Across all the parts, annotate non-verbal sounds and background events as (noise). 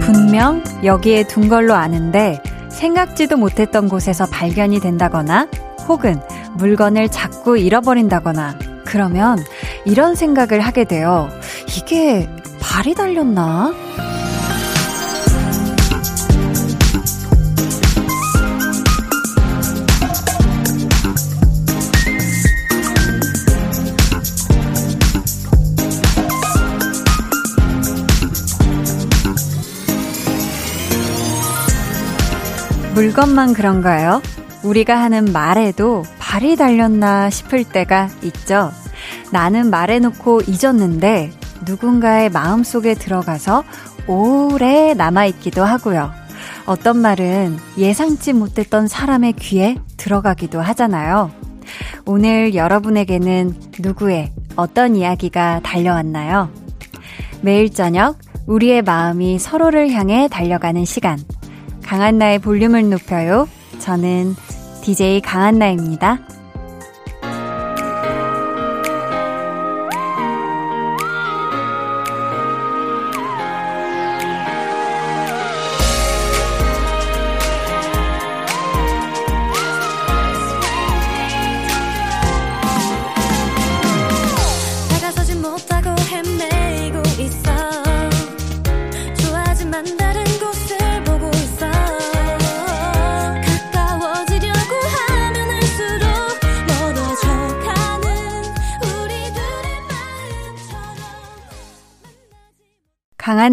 분명 여기에 둔 걸로 아는데 생각지도 못했던 곳에서 발견이 된다거나 혹은 물건을 자꾸 잃어버린다거나 그러면 이런 생각을 하게 돼요. 이게 발이 달렸나? 물건만 그런가요? 우리가 하는 말에도 발이 달렸나 싶을 때가 있죠. 나는 말해놓고 잊었는데 누군가의 마음속에 들어가서 오래 남아있기도 하고요. 어떤 말은 예상치 못했던 사람의 귀에 들어가기도 하잖아요. 오늘 여러분에게는 누구의 어떤 이야기가 달려왔나요? 매일 저녁 우리의 마음이 서로를 향해 달려가는 시간. 강한나의 볼륨을 높여요. 저는 DJ 강한나입니다.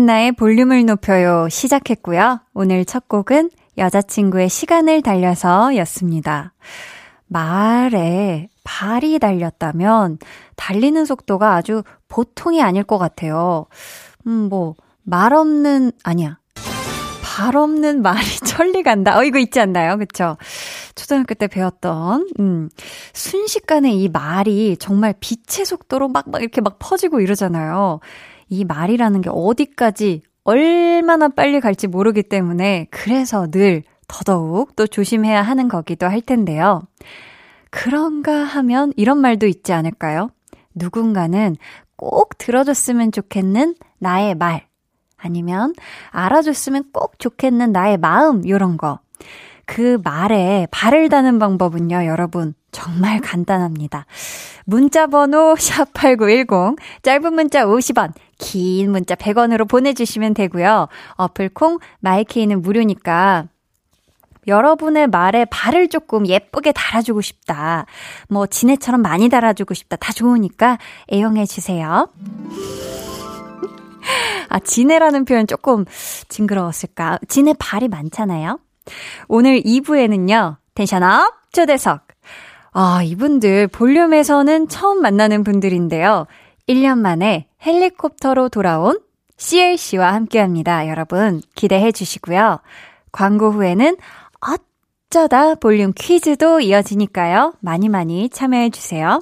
강한나의 볼륨을 높여요 시작했고요. 오늘 첫 곡은 여자친구의 시간을 달려서 였습니다. 말에 발이 달렸다면 달리는 속도가 아주 보통이 아닐 것 같아요. 음, 뭐, 말 없는, 아니야. 발 없는 말이 (laughs) 천리 간다. 어, 이거 있지 않나요? 그쵸? 초등학교 때 배웠던, 음, 순식간에 이 말이 정말 빛의 속도로 막, 막 이렇게 막 퍼지고 이러잖아요. 이 말이라는 게 어디까지 얼마나 빨리 갈지 모르기 때문에 그래서 늘 더더욱 또 조심해야 하는 거기도 할 텐데요. 그런가 하면 이런 말도 있지 않을까요? 누군가는 꼭 들어줬으면 좋겠는 나의 말. 아니면 알아줬으면 꼭 좋겠는 나의 마음, 요런 거. 그 말에 발을 다는 방법은요, 여러분. 정말 간단합니다. 문자 번호 샵8910 짧은 문자 50원 긴 문자 100원으로 보내주시면 되고요. 어플 콩 마이케이는 무료니까 여러분의 말에 발을 조금 예쁘게 달아주고 싶다. 뭐 지네처럼 많이 달아주고 싶다. 다 좋으니까 애용해 주세요. (laughs) 아, 지네라는 표현 조금 징그러웠을까? 지네 발이 많잖아요. 오늘 2부에는요. 텐션업 초대석. 아, 이분들 볼륨에서는 처음 만나는 분들인데요. 1년 만에 헬리콥터로 돌아온 CLC와 함께 합니다. 여러분, 기대해 주시고요. 광고 후에는 어쩌다 볼륨 퀴즈도 이어지니까요. 많이 많이 참여해 주세요.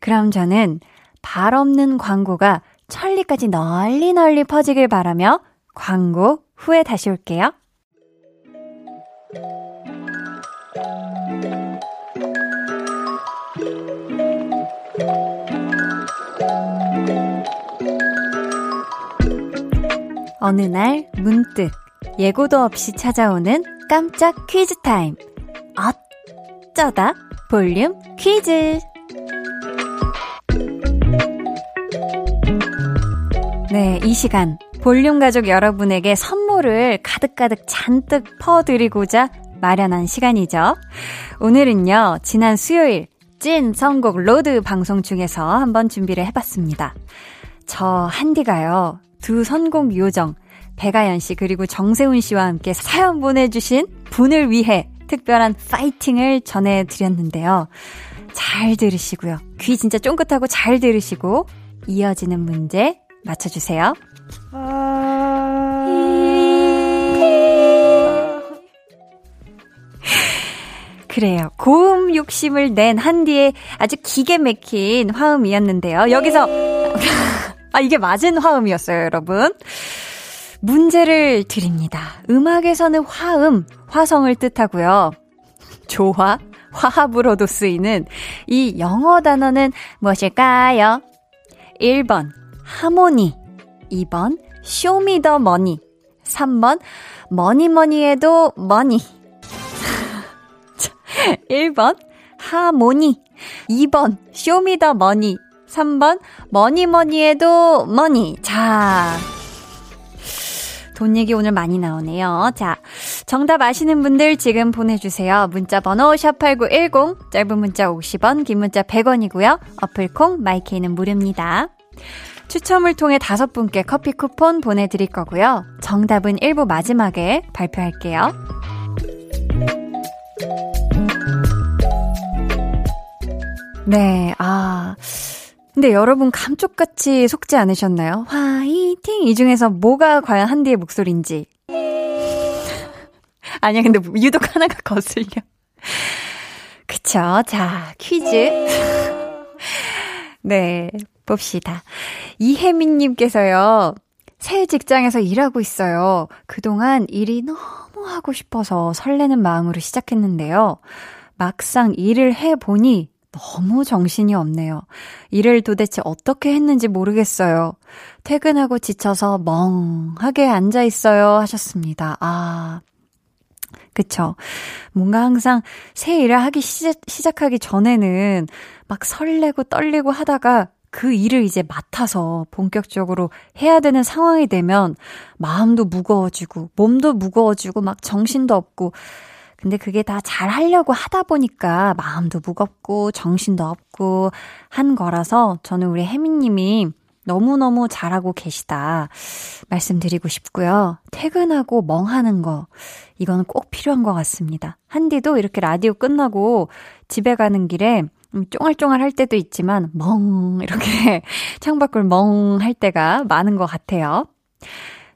그럼 저는 발 없는 광고가 천리까지 널리 널리 퍼지길 바라며 광고 후에 다시 올게요. 어느 날 문득 예고도 없이 찾아오는 깜짝 퀴즈 타임. 어쩌다 볼륨 퀴즈. 네, 이 시간 볼륨 가족 여러분에게 선물을 가득가득 잔뜩 퍼드리고자 마련한 시간이죠. 오늘은요, 지난 수요일 찐 선곡 로드 방송 중에서 한번 준비를 해봤습니다. 저 한디가요, 두 선곡 요정 배가연 씨 그리고 정세훈 씨와 함께 사연 보내주신 분을 위해 특별한 파이팅을 전해드렸는데요. 잘 들으시고요. 귀 진짜 쫑긋하고 잘 들으시고 이어지는 문제 맞춰주세요. 그래요. 고음 욕심을 낸 한디의 아주 기가 맥힌 화음이었는데요. 여기서 아, 이게 맞은 화음이었어요, 여러분. 문제를 드립니다. 음악에서는 화음, 화성을 뜻하고요. 조화, 화합으로도 쓰이는 이 영어 단어는 무엇일까요? 1번, 하모니. 2번, 쇼미더머니. 3번, 뭐니뭐니해도 money. 1번, (laughs) 하모니. 2번, 쇼미더머니. 3번, 뭐니뭐니해도 money. 자. 돈 얘기 오늘 많이 나오네요. 자, 정답 아시는 분들 지금 보내주세요. 문자 번호 샵8910, 짧은 문자 50원, 긴 문자 100원이고요. 어플 콩, 마이케이는 무료입니다. 추첨을 통해 다섯 분께 커피 쿠폰 보내드릴 거고요. 정답은 1부 마지막에 발표할게요. 네, 아. 근데 여러분 감쪽같이 속지 않으셨나요? 화이팅! 이 중에서 뭐가 과연 한디의 목소리인지. (laughs) 아니야, 근데 유독 하나가 (laughs) 거슬려. 그쵸. 자, 퀴즈. (laughs) 네, 봅시다. 이혜민님께서요, 새 직장에서 일하고 있어요. 그동안 일이 너무 하고 싶어서 설레는 마음으로 시작했는데요. 막상 일을 해보니 너무 정신이 없네요. 일을 도대체 어떻게 했는지 모르겠어요. 퇴근하고 지쳐서 멍하게 앉아 있어요. 하셨습니다. 아. 그쵸. 뭔가 항상 새 일을 하기 시작, 시작하기 전에는 막 설레고 떨리고 하다가 그 일을 이제 맡아서 본격적으로 해야 되는 상황이 되면 마음도 무거워지고 몸도 무거워지고 막 정신도 없고 근데 그게 다 잘 하려고 하다 보니까 마음도 무겁고 정신도 없고 한 거라서 저는 우리 혜미님이 너무너무 잘하고 계시다 말씀드리고 싶고요. 퇴근하고 멍하는 거, 이거는 꼭 필요한 것 같습니다. 한디도 이렇게 라디오 끝나고 집에 가는 길에 쫑알쫑알 할 때도 있지만 멍 이렇게 (laughs) 창밖을 멍 할 때가 많은 것 같아요.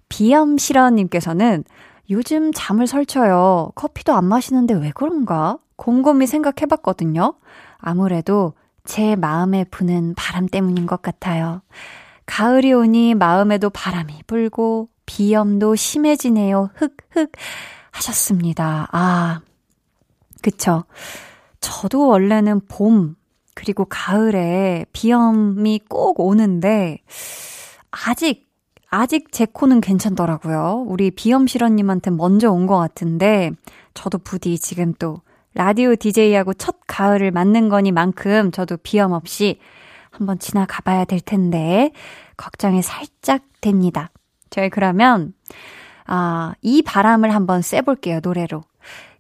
비염실어님께서는 요즘 잠을 설쳐요. 커피도 안 마시는데 왜 그런가? 곰곰이 생각해 봤거든요. 아무래도 제 마음에 부는 바람 때문인 것 같아요. 가을이 오니 마음에도 바람이 불고 비염도 심해지네요. 흑흑 하셨습니다. 아, 그쵸. 저도 원래는 봄, 그리고 가을에 비염이 꼭 오는데, 아직 아직 제 코는 괜찮더라고요. 우리 비염실언님한테 먼저 온 것 같은데, 저도 부디 지금 또 라디오 DJ하고 첫 가을을 맞는 거니만큼 저도 비염 없이 한번 지나가 봐야 될 텐데, 걱정이 살짝 됩니다. 저희 그러면, 아, 이 바람을 한번 쐬볼게요, 노래로.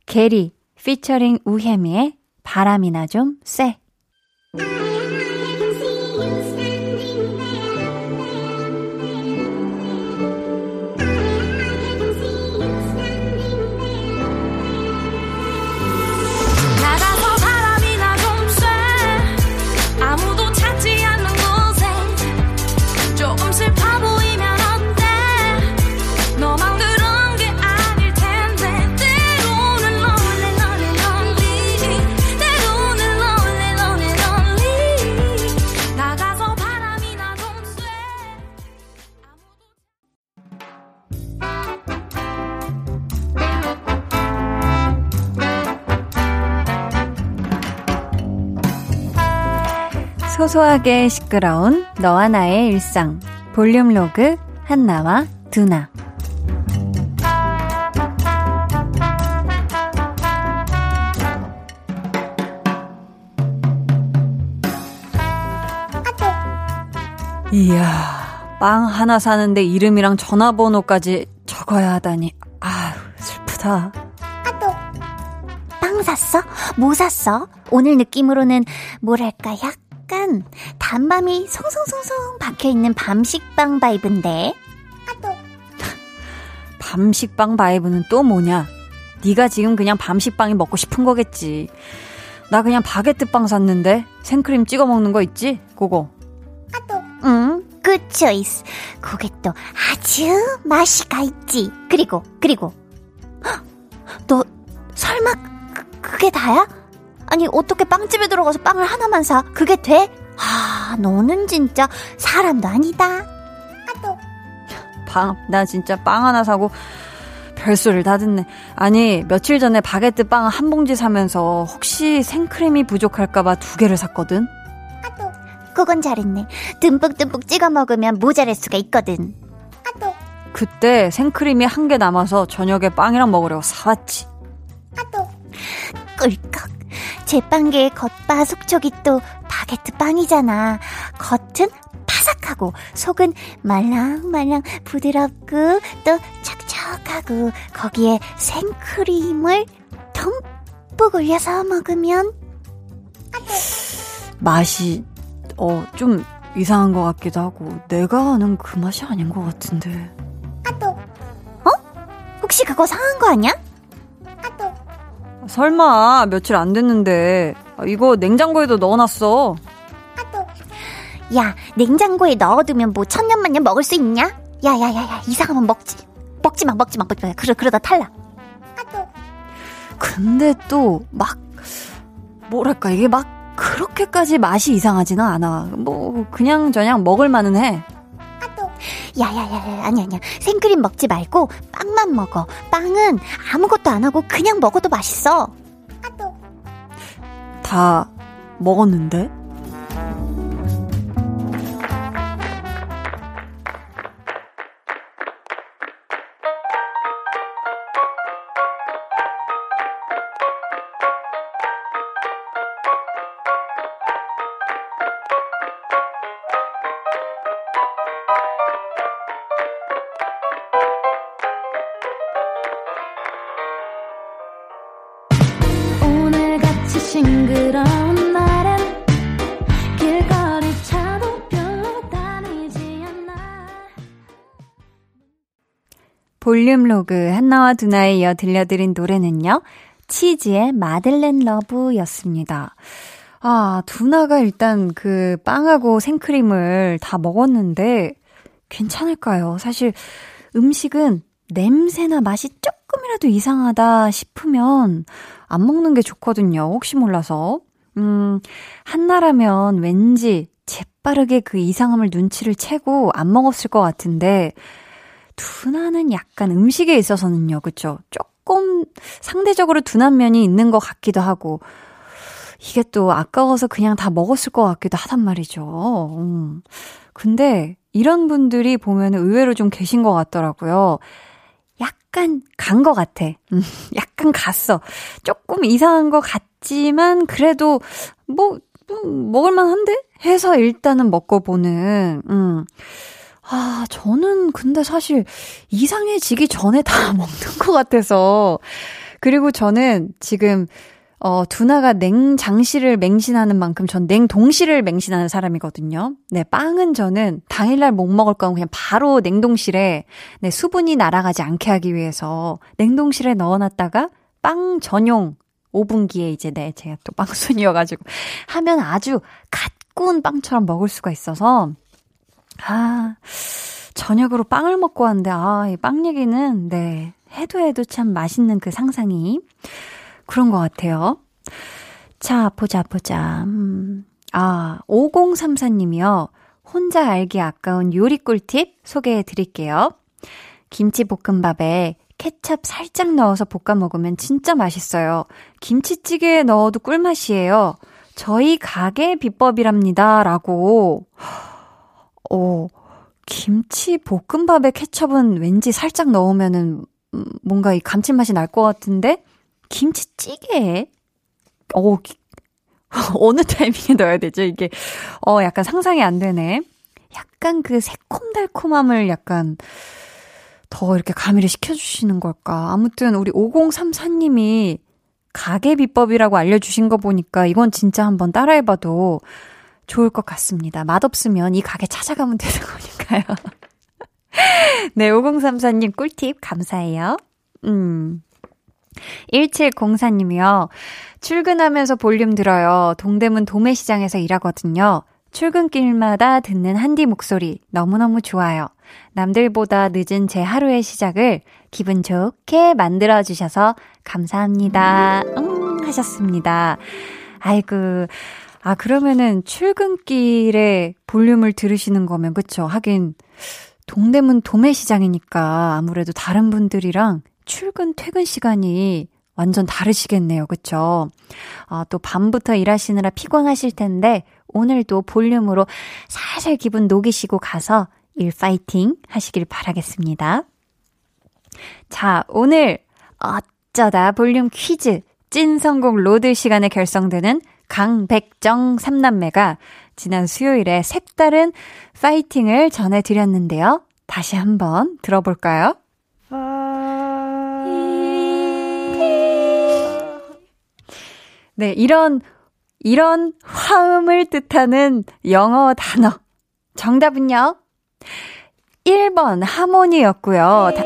게리, 피처링 우혜미의 바람이나 좀 쐬. 소소하게 시끄러운 너와 나의 일상. 볼륨 로그 한나와 두나. 이야 빵 하나 사는데 이름이랑 전화번호까지 적어야 하다니. 아휴 슬프다. 빵 샀어? 뭐 샀어? 오늘 느낌으로는 뭐랄까 약 약간 단밤이 송송송송 박혀있는 밤식빵 vibe인데. 아 또 (laughs) 밤식빵 vibe는 또 뭐냐? 네가 지금 그냥 밤식빵이 먹고 싶은 거겠지. 나 그냥 바게트 빵 샀는데 생크림 찍어 먹는 거 있지? 그거. 아 또 응, good choice. 그게 또 아주 맛이 가 있지. 그리고 그리고 헉, (gasps) 너 설마 그, 그게 다야? 아니, 어떻게 빵집에 들어가서 빵을 하나만 사? 그게 돼? 아, 너는 진짜 사람도 아니다. 아또 방, 나 진짜 빵 하나 사고 별소리를 다 듣네. 아니, 며칠 전에 바게트 빵 한 봉지 사면서 혹시 생크림이 부족할까봐 두 개를 샀거든? 아또. 그건 잘했네. 듬뿍듬뿍 찍어 먹으면 모자랄 수가 있거든. 아또. 그때 생크림이 한 개 남아서 저녁에 빵이랑 먹으려고 사왔지. 아또. 꿀꺽. 제빵계의 겉바 속촉이 또 바게트 빵이잖아. 겉은 바삭하고 속은 말랑말랑 부드럽고 또 촉촉하고 거기에 생크림을 듬뿍 올려서 먹으면 맛이 어 좀 이상한 것 같기도 하고 내가 아는 그 맛이 아닌 것 같은데. 아 또 어? 혹시 그거 상한 거 아니야? 설마 며칠 안 됐는데 이거 냉장고에도 넣어놨어. 야, 냉장고에 넣어두면 뭐 천년만년 먹을 수 있냐? 야, 야, 야, 야, 이상하면 먹지. 먹지 마, 먹지 마, 먹지 마. 그러, 그러다 탈락. 근데 또, 막, 뭐랄까, 이게 막, 그렇게까지 맛이 이상하지는 않아. 뭐, 그냥 저냥 먹을 만은 해. 야, 야, 야, 야, 아니, 아니야. 생크림 먹지 말고, 빵만 먹어. 빵은 아무것도 안 하고 그냥 먹어도 맛있어. 다 먹었는데? 볼륨 로그 한나와 두나에 이어 들려드린 노래는요. 치즈의 마들렌 러브였습니다. 아, 두나가 일단 그 빵하고 생크림을 다 먹었는데 괜찮을까요? 사실 음식은 냄새나 맛이 조금이라도 이상하다 싶으면 안 먹는 게 좋거든요. 혹시 몰라서. 음, 한나라면 왠지 재빠르게 그 이상함을 눈치를 채고 안 먹었을 것 같은데 둔하는 약간 음식에 있어서는요, 그쵸? 조금 상대적으로 둔한 면이 있는 것 같기도 하고, 이게 또 아까워서 그냥 다 먹었을 것 같기도 하단 말이죠. 음. 근데 이런 분들이 보면 의외로 좀 계신 것 같더라고요. 약간 간 것 같아. 음, 약간 갔어. 조금 이상한 것 같지만 그래도 뭐, 음, 먹을만한데? 해서 일단은 먹고 보는, 음. 아, 저는 근데 사실 이상해지기 전에 다 (laughs) 먹는 것 같아서. 그리고 저는 지금, 어, 두나가 냉장실을 맹신하는 만큼 전 냉동실을 맹신하는 사람이거든요. 네, 빵은 저는 당일날 못 먹을 거면 그냥 바로 냉동실에, 네, 수분이 날아가지 않게 하기 위해서 냉동실에 넣어놨다가 빵 전용 오븐기에 이제 네, 제가 또 빵순이여가지고 하면 아주 갓 구운 빵처럼 먹을 수가 있어서 아, 저녁으로 빵을 먹고 왔는데, 아, 이 빵 얘기는, 네, 해도 해도 참 맛있는 그 상상이 그런 것 같아요. 자, 보자, 보자. 음, 아, 5034님이요. 혼자 알기 아까운 요리 꿀팁 소개해 드릴게요. 김치볶음밥에 케찹 살짝 넣어서 볶아 먹으면 진짜 맛있어요. 김치찌개에 넣어도 꿀맛이에요. 저희 가게 비법이랍니다. 라고. 어, 김치 볶음밥에 케첩은 왠지 살짝 넣으면은 음, 뭔가 이 감칠맛이 날 것 같은데 김치찌개에 어 (laughs) 어느 타이밍에 넣어야 되죠? 이게 어 약간 상상이 안 되네. 약간 그 새콤달콤함을 약간 더 이렇게 가미를 시켜주시는 걸까? 아무튼 우리 5034님이 가게 비법이라고 알려주신 거 보니까 이건 진짜 한번 따라해봐도 좋을 것 같습니다. 맛없으면 이 가게 찾아가면 되는 (laughs) 거니까요. (laughs) 네, 5034님 꿀팁 감사해요. 음. 1704님이요. 출근하면서 볼륨 들어요. 동대문 도매시장에서 일하거든요. 출근길마다 듣는 한디 목소리 너무너무 좋아요. 남들보다 늦은 제 하루의 시작을 기분 좋게 만들어주셔서 감사합니다. 음, 하셨습니다. 아이고, 아, 그러면은 출근길에 볼륨을 들으시는 거면, 그쵸? 하긴, 동대문 도매시장이니까 아무래도 다른 분들이랑 출근, 퇴근 시간이 완전 다르시겠네요. 그쵸? 아, 또 밤부터 일하시느라 피곤하실 텐데, 오늘도 볼륨으로 살살 기분 녹이시고 가서 일 파이팅 하시길 바라겠습니다. 자, 오늘 어쩌다 볼륨 퀴즈 찐 선곡 로드 시간에 결성되는 강백정 삼남매가 지난 수요일에 색다른 파이팅을 전해드렸는데요. 다시 한번 들어볼까요? 네, 이런, 이런 화음을 뜻하는 영어 단어. 정답은요? 1번 하모니였고요. 다...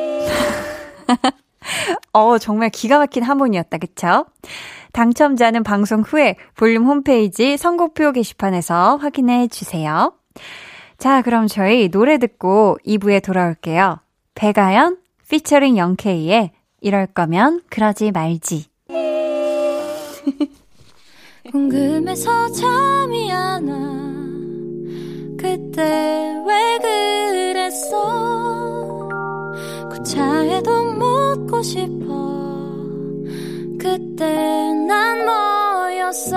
(laughs) 어, 정말 기가 막힌 하모니였다. 그쵸? 당첨자는 방송 후에 볼륨 홈페이지 선곡표 게시판에서 확인해 주세요. 자, 그럼 저희 노래 듣고 2부에 돌아올게요. 배가연 피처링 영케이의 이럴 거면 그러지 말지. (laughs) 궁금해서 잠이 안 와. 그때 왜 그랬어? 구차해도 묻고 싶어. 그때 난 뭐였어?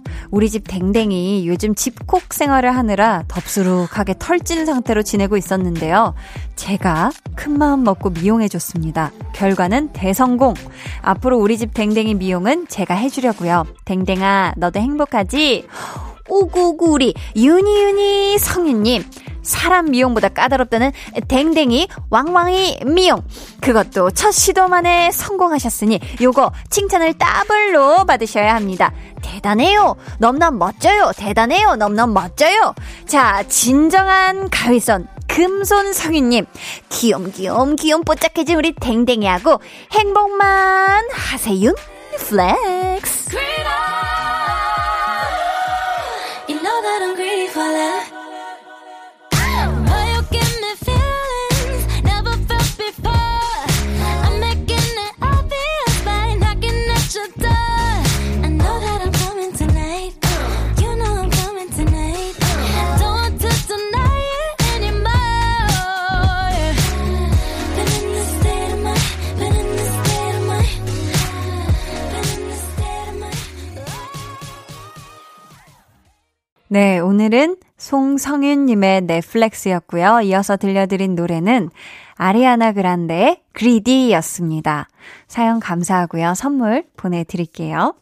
우리 집 댕댕이 요즘 집콕 생활을 하느라 덥수룩하게 털찐 상태로 지내고 있었는데요. 제가 큰 마음 먹고 미용해줬습니다. 결과는 대성공. 앞으로 우리 집 댕댕이 미용은 제가 해주려고요. 댕댕아, 너도 행복하지? 오구구 우리 유니유니 성윤님. 사람 미용보다 까다롭다는 댕댕이 왕왕이 미용. 그것도 첫 시도만에 성공하셨으니 요거 칭찬을 더블로 받으셔야 합니다. 대단해요. 넘넘 멋져요. 대단해요. 넘넘 멋져요. 자, 진정한 가위손 금손 성윤님, 귀염귀염 귀염 뽀짝해진 우리 댕댕이하고 행복만 하세요. flex. 네, 오늘은 송성윤님의 넷플렉스였고요. 이어서 들려드린 노래는 아리아나 그란데의 그리디였습니다. 사연 감사하고요. 선물 보내드릴게요.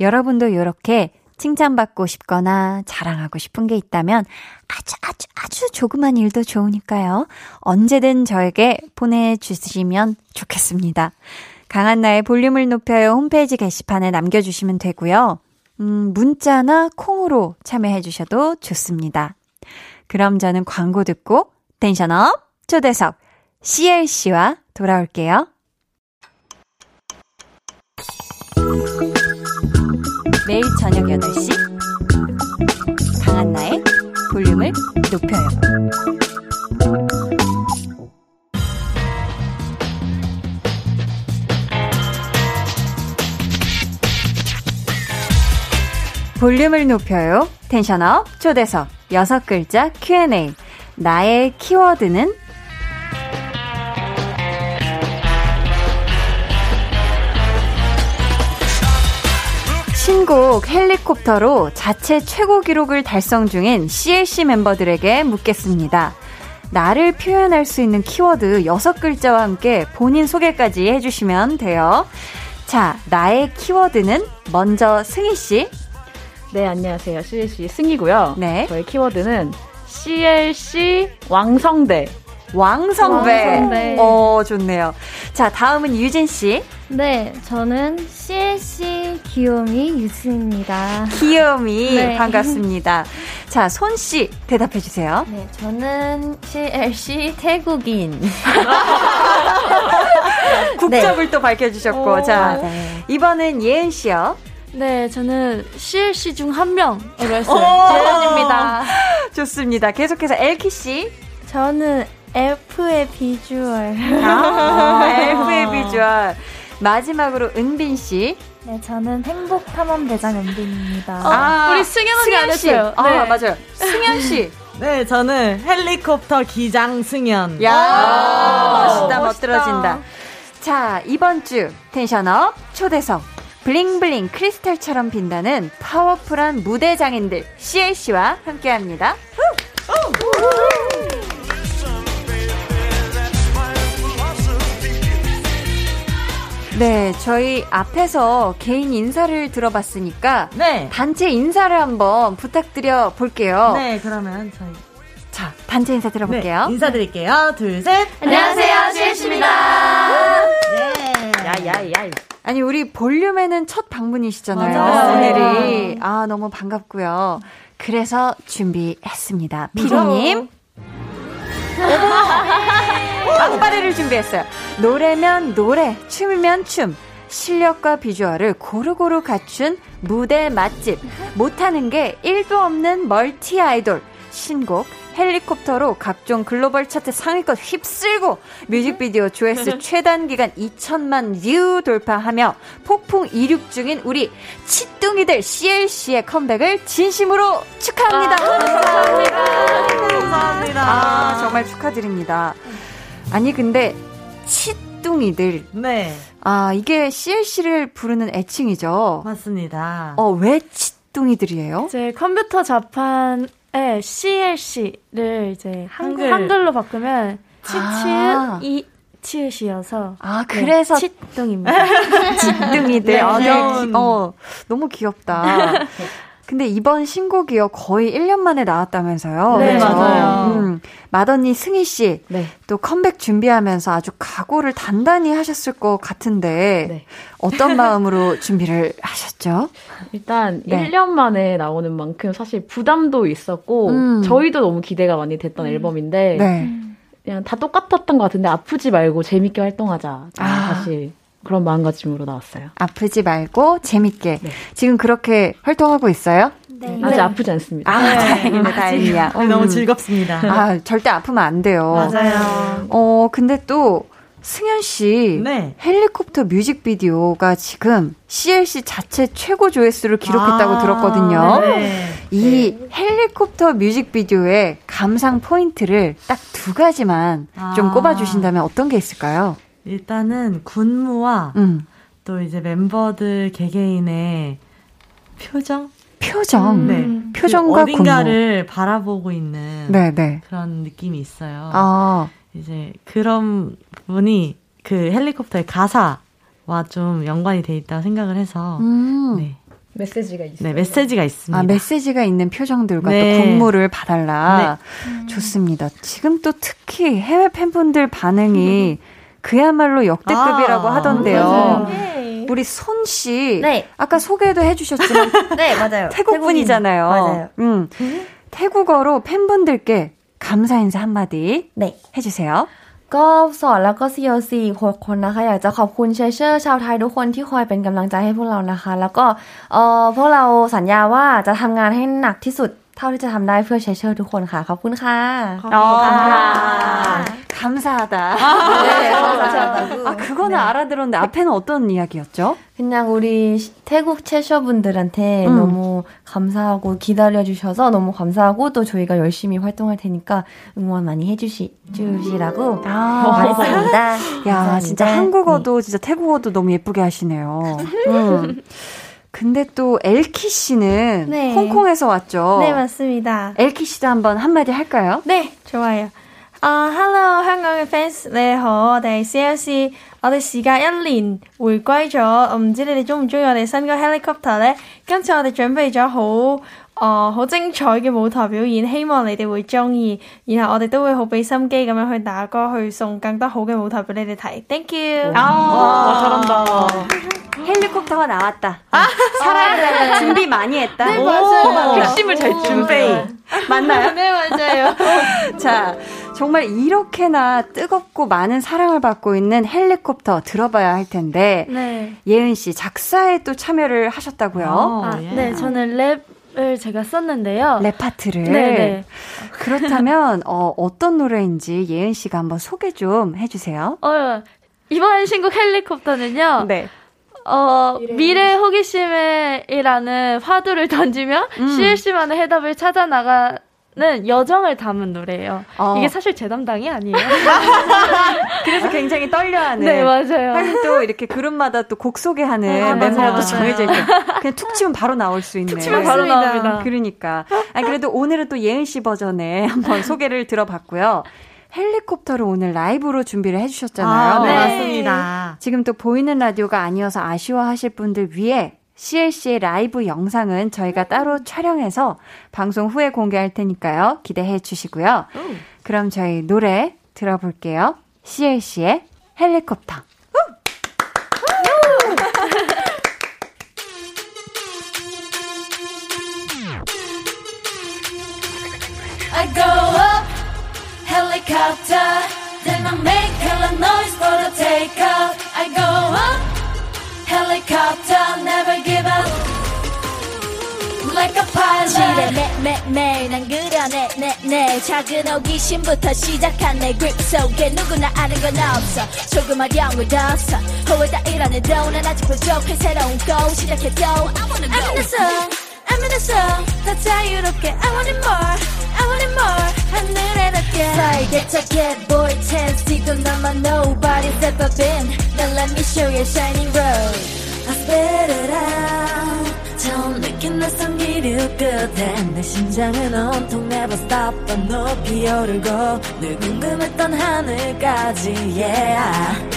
여러분도 이렇게 칭찬받고 싶거나 자랑하고 싶은 게 있다면 아주 아주 아주 조그만 일도 좋으니까요. 언제든 저에게 보내주시면 좋겠습니다. 강한나의 볼륨을 높여요 홈페이지 게시판에 남겨주시면 되고요. 음, 문자나 콩으로 참여해 주셔도 좋습니다. 그럼 저는 광고 듣고 텐션업 초대석 CLC와 돌아올게요. 매일 저녁 8시 강한나의 볼륨을 높여요. 볼륨을 높여요. 텐션업 초대석 여섯 글자 Q&A 나의 키워드는 신곡 헬리콥터로 자체 최고 기록을 달성 중인 CLC 멤버들에게 묻겠습니다. 나를 표현할 수 있는 키워드 6글자와 함께 본인 소개까지 해주시면 돼요. 자, 나의 키워드는 먼저 승희씨. 네, 안녕하세요. CLC 승희고요. 네. 저의 키워드는 CLC 왕성대. 왕성배. 왕성배. 어, 좋네요. 자, 다음은 유진 씨. 네, 저는 CLC 귀요미 유수입니다. 귀요미. (laughs) 네. 반갑습니다. 자, 손 씨 대답해 주세요. 네, 저는 CLC 태국인. (laughs) 국적을 또 밝혀 주셨고. 자, 이번엔 예은 씨요. 네, 저는 CLC 중 한 명으로 했어요. 오! 재현입니다. 좋습니다. 계속해서 엘키 씨. 저는 F의 비주얼. 아, 엘프의 비주얼. 마지막으로 은빈 씨. 네, 저는 행복 탐험 대장 은빈입니다. 아, 우리 승현 언니 안 씨. 했어요. 아, 네. 맞아요. 승현 씨. 네, 저는 헬리콥터 기장 승현. 야, 아, 멋있다, 멋들어진다. 자, 이번 주 텐션업 초대석. 블링블링 크리스탈처럼 빛나는 파워풀한 무대 장인들 CLC와 함께합니다. 네, 저희 앞에서 개인 인사를 들어봤으니까 네. 단체 인사를 한번 부탁드려 볼게요. 네, 그러면 저희 자, 단체 인사 들어볼게요. 네, 인사드릴게요. 둘, 셋. 안녕하세요, CLC입니다. 네. 야야야. 아니 우리 볼륨에는 첫 방문이시잖아요. 오늘이 아 너무 반갑고요. 그래서 준비했습니다. 피디님. (laughs) 빵빠레를 준비했어요. 노래면 노래, 춤이면 춤. 실력과 비주얼을 고루고루 갖춘 무대 맛집. 못하는 게 1도 없는 멀티 아이돌. 신곡 헬리콥터로 각종 글로벌 차트 상위권 휩쓸고 뮤직비디오 조회수 최단 기간 2천만 view 돌파하며 폭풍 이륙 중인 우리 치뚱이들 CLC의 컴백을 진심으로 축하합니다. 감사합니다. 아, 정말 축하드립니다. 아니, 근데, 치뚱이들. 네, 아, 이게 CLC를 부르는 애칭이죠. 맞습니다. 어, 왜 치뚱이들이에요? 이제 컴퓨터 자판 에 CLC를 이제 한글, 한글. 한글로 바꾸면 아. 치치읓 이 치읓이어서 아, 그래서 (laughs) 네, 치뚱입니다. 치뚱이들. 네, 어, 되게 귀여운. 기- 어, 너무 귀엽다. (laughs) 근데 이번 신곡이요, 거의 1년 만에 나왔다면서요. 네, 그죠? 맞아요. 음, 맏언니 승희 씨. 네. 또 컴백 준비하면서 아주 각오를 단단히 하셨을 것 같은데, 네. 어떤 (laughs) 마음으로 준비를 하셨죠? 일단 네. 1년 만에 나오는 만큼 사실 부담도 있었고 음. 저희도 너무 기대가 많이 됐던 앨범인데 네. 그냥 다 똑같았던 것 같은데 아프지 말고 재밌게 활동하자. 아. 사실 그런 마음가짐으로 나왔어요. 아프지 말고 재밌게. 네. 지금 그렇게 활동하고 있어요? 네. 아직 아프지 않습니다. 아, 다행이네, 다행이야. 네, 너무 음. 즐겁습니다. 아, 절대 아프면 안 돼요. 맞아요. 어, 근데 또, 승현 씨. 네. 헬리콥터 뮤직비디오가 지금 CLC 자체 최고 조회수를 기록했다고 아, 들었거든요. 네. 이 헬리콥터 뮤직비디오의 감상 포인트를 딱 두 가지만 좀 아. 꼽아 주신다면 어떤 게 있을까요? 일단은 군무와 음, 또 이제 멤버들 개개인의 표정? 표정. 네. 표정과 그 어딘가를 바라보고 있는 네, 네. 그런 느낌이 있어요. 아, 이제 그런 부분이 그 헬리콥터의 가사와 좀 연관이 돼 있다고 생각을 해서 음. 네. 메시지가 있어요. 네, 메시지가 있습니다. 아, 메시지가 있는 표정들과 네. 또 국물을 봐달라. 좋습니다. 지금 또 특히 해외 팬분들 반응이 (laughs) 그야말로 역대급이라고 아, 하던데요. 맞아요. 우리 손 씨, 네. 아까 소개도 해주셨지만 네, 맞아요. 태국 분이잖아요. 맞아요. 음, 태국어로 팬분들께 감사 인사 한마디 네. 해주세요. ก็สอนแล้วก็ CLC อีกหกคนนะคะ อยากจะขอบคุณเชเชอร์ชาวไทยทุกคนที่คอยเป็นกำลังใจให้พวกเรานะคะ แล้วก็เออพวกเราสัญญาว่าจะทำงานให้หนักที่สุด เท่าที่จะทำได้เพื่อเชเชอร์ทุกคนค่ะ ขอบคุณค่ะ 어, 감사 감사하다. (laughs) 네, 감사하다고. 아, 그거는 네. 알아들었는데 앞에는 어떤 이야기였죠? 그냥 우리 시- 태국 채셔분들한테 음. 너무 감사하고 기다려주셔서 너무 감사하고 또 저희가 열심히 활동할 테니까 응원 많이 해주시, 주시라고 아, 말했습니다. 야, 감사합니다. 진짜 한국어도 진짜 태국어도 너무 예쁘게 하시네요. 음. (laughs) 근데 또 엘키 씨는 네. 홍콩에서 왔죠. 네, 맞습니다. 엘키 씨도 한번 한마디 할까요? 네, 좋아요.啊、h e l l o 香港嘅 fans，你好，我哋 CLC，我哋時隔一年回歸咗，我唔知你哋中唔中意我哋新歌 Helicopter 呢？今次我哋準備咗好， 誒好精彩嘅舞台表演，希望你哋會中意。然後我哋都會好俾心機咁樣去打歌，去送更多好嘅舞台俾你哋睇。Thank you。 아, 잘한다. (laughs) 헬리콥터가 나왔다. 살아야 준비 많이 했다. 네, 맞아요. 핵심을 잘 준비. 맞나요? 네, 맞아요. (laughs) 자, 정말 이렇게나 뜨겁고 많은 사랑을 받고 있는 헬리콥터 들어봐야 할 텐데 네. 예은 씨 작사에 또 참여를 하셨다고요? 어, 아, 예. 네, 저는 랩 을 제가 썼는데요. 랩 파트를. 네네. 그렇다면 어, 어떤 노래인지 예은 씨가 한번 소개 좀 해주세요. 어, 이번 신곡 헬리콥터는요. 네. 어, 미래 호기심에이라는 화두를 던지며 음. CLC만의 해답을 찾아 나가 는 여정을 담은 노래예요. 어. 이게 사실 제 담당이 아니에요. (laughs) (laughs) 그래서 굉장히 떨려하는. 네, 맞아요. 하긴 또 이렇게 그룹마다 또 곡 소개하는 아, 멤버가 또 맞아요. 정해져 있고 (laughs) 그냥 툭 치면 바로 나올 수 있는. 치면 바로. 나옵니다. 그러니까. 아 그래도 오늘은 또 예은 씨 버전에 한번 소개를 들어봤고요. 헬리콥터를 오늘 라이브로 준비를 해주셨잖아요. 아, 네, 네. 맞습니다. 지금 또 보이는 라디오가 아니어서 아쉬워하실 분들 위해 CLC의 라이브 영상은 저희가 따로 촬영해서 방송 후에 공개할 테니까요. 기대해 주시고요. 그럼 저희 노래 들어볼게요. CLC의 헬리콥터. I go up, helicopter, helicopter, never give up. Like a 지레 pilot. 매매매 난 그려내 내내 작은 호기심부터 시작한 내 grip 속에 누구나 아는 건 없어 조그만 영을 뒀어 호흡 따위라는 난 아직 부족해 새로운 go 시작해도 I wanna go I'm in the zone, I'm in the zone. 더 자유롭게 I want it more, I want it more. 하늘에 닿게. 살개차게 boy chance 지도 나만 nobody's ever been Now let me show you a shining road I spit it out. 처음 느낀 낯선 기류 끝에 내 심장은 온통 never stop. 넌 높이 오르고 늘 궁금했던 하늘까지. Yeah.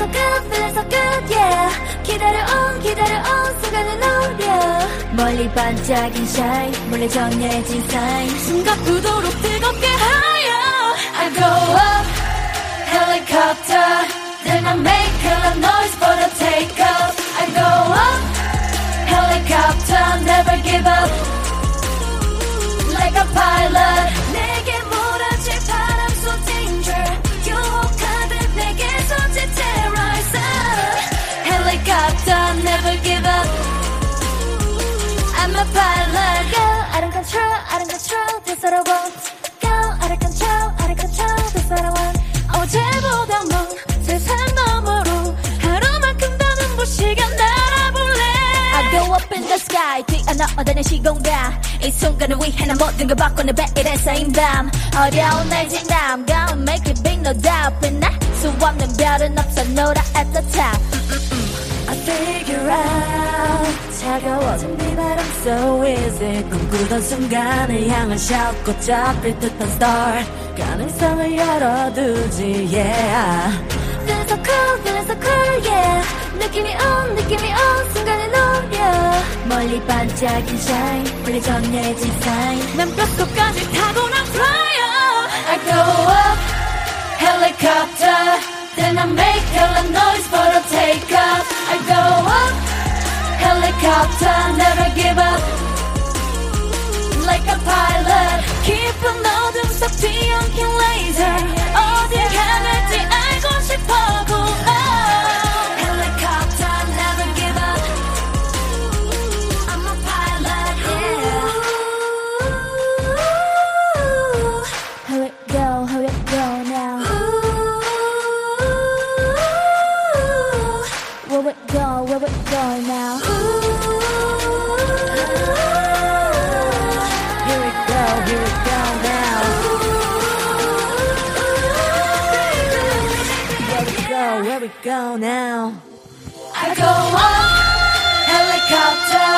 Good, feeling so good, yeah. 기다려온, 기다려온 순간을 노려. 멀리 반짝인 shine 몰래 전해진 sign 숨가쁘도록 뜨겁게 higher. I go up, helicopter. Then I make hella noise for the takeoff. Go up, helicopter. Never give up. Like a pilot. 어넘어다는 시공간. 이 순간을 위해 난 모든 걸 바꾸는 베일에 쌓인 밤. 어려운 날 지남 Gonna make it big no doubt. 빛날 수 없는 별은 없어 노라 at the top. I figure out 차가워진 비바람 so easy 꿈꾸던 순간을 향한 shout 꽃잡힐 듯한 star. 가능성을 열어두지 yeah so cool feeling so cool yeah 느낌이 온 느낌이 온 순간을 노려 멀리 반짝인 shine 멀리 전해진 sign 난 뼛속까지 타고 난 flyer I go up helicopter Then I make hella noise for the takeoff I go up helicopter Never give up Like a pilot 깊은 어둠 속 뒤엉킨 laser. 어딜 향할지 알고 싶어 go up go now? I go up, helicopter,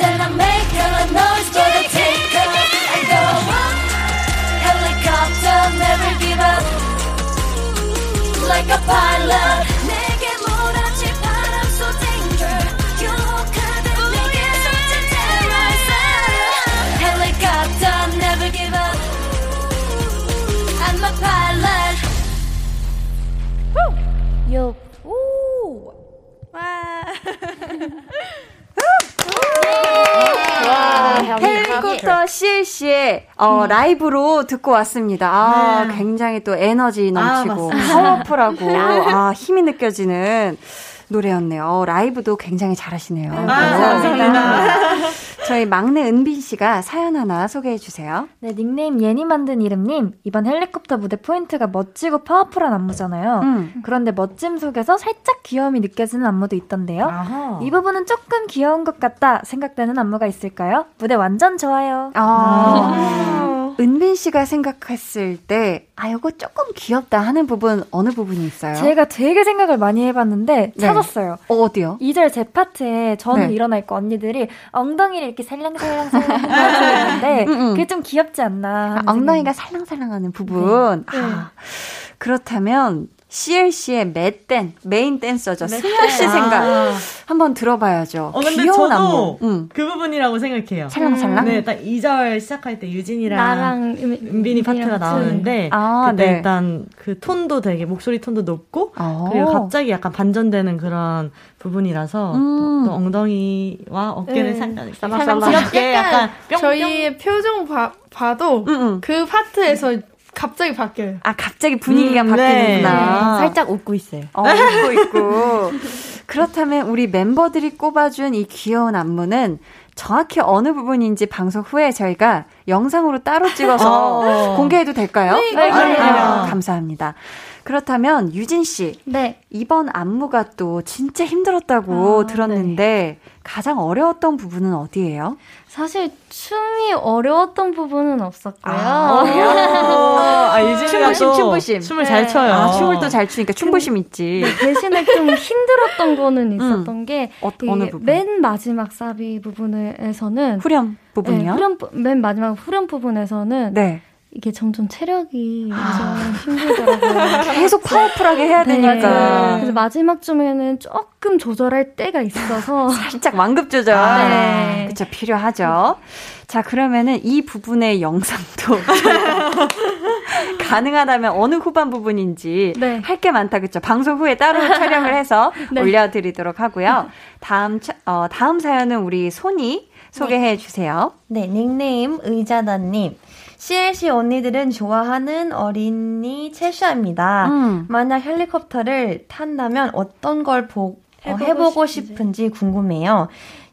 then I make a noise for the takeoff. I go up, helicopter, never give up. Like a pilot, 헬리콥터 CLC의 어, 라이브로 듣고 왔습니다. 아, 굉장히 또 에너지 넘치고 파워풀하고 (laughs) 아, 힘이 느껴지는 노래였네요. 어, 라이브도 굉장히 잘하시네요. 감사합니다. 저희 막내 은빈 씨가 사연 하나 소개해 주세요. 네, 닉네임 예니 만든 이름님. 이번 헬리콥터 무대 포인트가 멋지고 파워풀한 안무잖아요. 음. 그런데 멋짐 속에서 살짝 귀여움이 느껴지는 안무도 있던데요. 이 부분은 조금 귀여운 것 같다 생각되는 안무가 있을까요? 무대 완전 좋아요. 아, 은빈 씨가 생각했을 때, 아, 요거 조금 귀엽다 하는 부분, 어느 부분이 있어요? 제가 되게 생각을 많이 해봤는데 네. 찾았어요. 어, 어디요? 2절 제 파트에 저는 네. 일어나 있고 언니들이 엉덩이를 이렇게 살랑살랑 살랑 하는데 음, 음. 그게 좀 귀엽지 않나. 아, 엉덩이가 살랑살랑하는 부분. 네. 아, 그렇다면 CLC의 맷댄 메인 댄서죠. 승현 씨 생각 한번 들어봐야죠. 어, 근데 귀여운 저도 안무. 응. 그 부분이라고 생각해요. 살랑살랑. 네, 딱 2절 시작할 때 유진이랑 나랑 음, 은빈이 파트가 나오는데 아, 그때 네. 일단 그 톤도 되게 목소리 톤도 높고 어. 그리고 갑자기 약간 반전되는 그런 부분이라서 음. 또, 또 엉덩이와 어깨를 네. 살짝 살랑살랑. 약간 뿅뿅 저희의 표정 봐, 봐도 응, 응. 그 파트에서 갑자기 바뀌어요. 아, 갑자기 분위기가 음, 바뀌는구나. 네. 살짝 웃고 있어요. 어, 웃고 있고. (laughs) 그렇다면 우리 멤버들이 꼽아준 이 귀여운 안무는 정확히 어느 부분인지 방송 후에 저희가 영상으로 따로 찍어서 어. 공개해도 될까요? 네, 아, 그럼요. 감사합니다. 그렇다면 유진 씨 네. 이번 안무가 또 진짜 힘들었다고 아, 들었는데 가장 어려웠던 부분은 어디예요? 사실 춤이 어려웠던 부분은 없었고요. 아, 유진이가 (laughs) 춤부심. 춤을 네. 잘 춰요. 아, 춤을 또 잘 추니까 춤부심 있지. 네, 대신에 좀 힘들었던 거는 있었던 게 어, 어느 부분? 맨 마지막 사비 부분에서는 후렴 네, 부분이요? 후렴 부- 맨 마지막 후렴 부분에서는 네. 이게 점점 체력이 좀 힘들더라고요. (laughs) 계속 파워풀하게 해야 네, 되니까. 그래서 마지막 쯤에는 조금 조절할 때가 있어서 (laughs) 살짝 완급 조절. 네. 그쵸, 필요하죠. 자, 그러면은 이 부분의 영상도 (laughs) 가능하다면 어느 후반 부분인지 네. 할게 많다, 그쵸? 방송 후에 따로 촬영을 해서 네. 올려드리도록 하고요. 다음, 차- 어, 다음 사연은 우리 손이 소개해 주세요. 네, 닉네임 의자다님. CLC 언니들은 좋아하는 어린이 채샤입니다. 음. 만약 헬리콥터를 탄다면 어떤 걸 보, 어, 해보고 싶은지 궁금해요.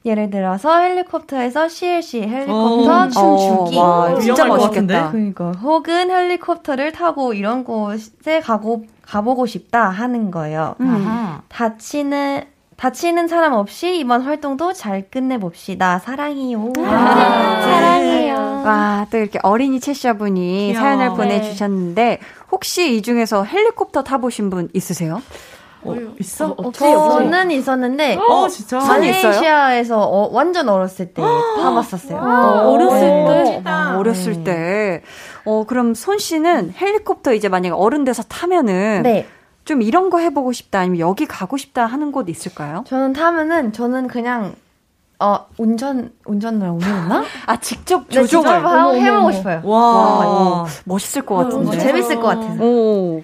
예를 들어서 헬리콥터에서 CLC 헬리콥터 오. 춤추기. 어, 와, 진짜 멋있겠다. 그러니까 혹은 헬리콥터를 타고 이런 곳에 가고 가보고 싶다 하는 거예요. 음. 다치는 다치는 사람 없이 이번 활동도 잘 끝내봅시다. 사랑해요. 아, 사랑해요. 와, 또 이렇게 어린이 채샤분이 귀여워. 사연을 네. 보내주셨는데, 혹시 이 중에서 헬리콥터 타보신 분 있으세요? 어, 있어? 저는 있었는데 어, 진짜? 많이 있어요? 말레이시아에서 어, 완전 어렸을 때 타봤었어요. 와, 어렸을 때? 아, 어렸을 때. 어, 그럼 손 씨는 헬리콥터 이제 만약에 어른 돼서 타면은 네, 좀 이런 거 해보고 싶다 아니면 여기 가고 싶다 하는 곳 있을까요? 저는 타면은 저는 그냥 어 운전 운전을 오셨나? 아, 직접 네, 조종을. 하고 해보고 싶어요. 와. 와, 멋있을 것 어, 같은데. 재밌을 것 같아서. 오.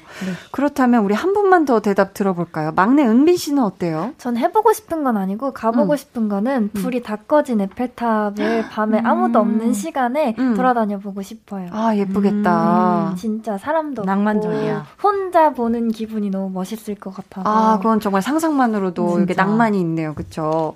그렇다면 우리 한 분만 더 대답 들어볼까요? 막내 은빈 씨는 어때요? 전 해보고 싶은 건 아니고 가보고 음. 싶은 거는 불이 다 꺼진 에펠탑을 밤에 아무도 없는 시간에 음. 돌아다녀 보고 싶어요. 아, 예쁘겠다. 진짜 사람도 낭만적이야. 없고 혼자 보는 기분이 너무 멋있을 것 같아서 아, 그건 정말 상상만으로도 이게 진짜. 낭만이 있네요. 그쵸?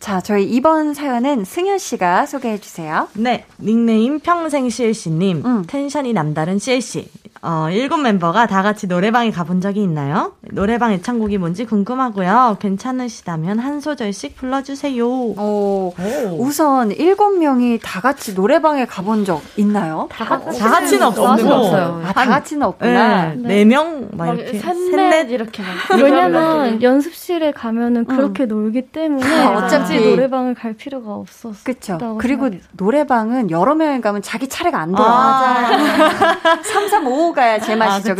자, 저희 이번 사연은 승현 씨가 소개해 주세요. 네, 닉네임 평생 CLC님, 음. 텐션이 남다른 CLC. 어, 일곱 멤버가 다 같이 노래방에 가본 적이 있나요? 노래방 애창곡이 뭔지 궁금하고요. 괜찮으시다면 한 소절씩 불러주세요. 오, 우선 일곱 명이 다 같이 노래방에 가본 적 있나요? 다 같이 다 같이는 없는 거. 없어요. 아, 다 같이는 없구나. 네, 네 명, 막 이렇게. 셋넷 이렇게 막. 왜냐면 연습실에 가면은 그렇게 놀기 때문에 아, 어차피. 굳이 노래방을 갈 필요가 없었어. 그쵸. 있다고 그리고 생각해서. 노래방은 여러 명이 가면 자기 차례가 안 돌아. 아. 3, 3, 5, 5 가야 제맛이죠. 아?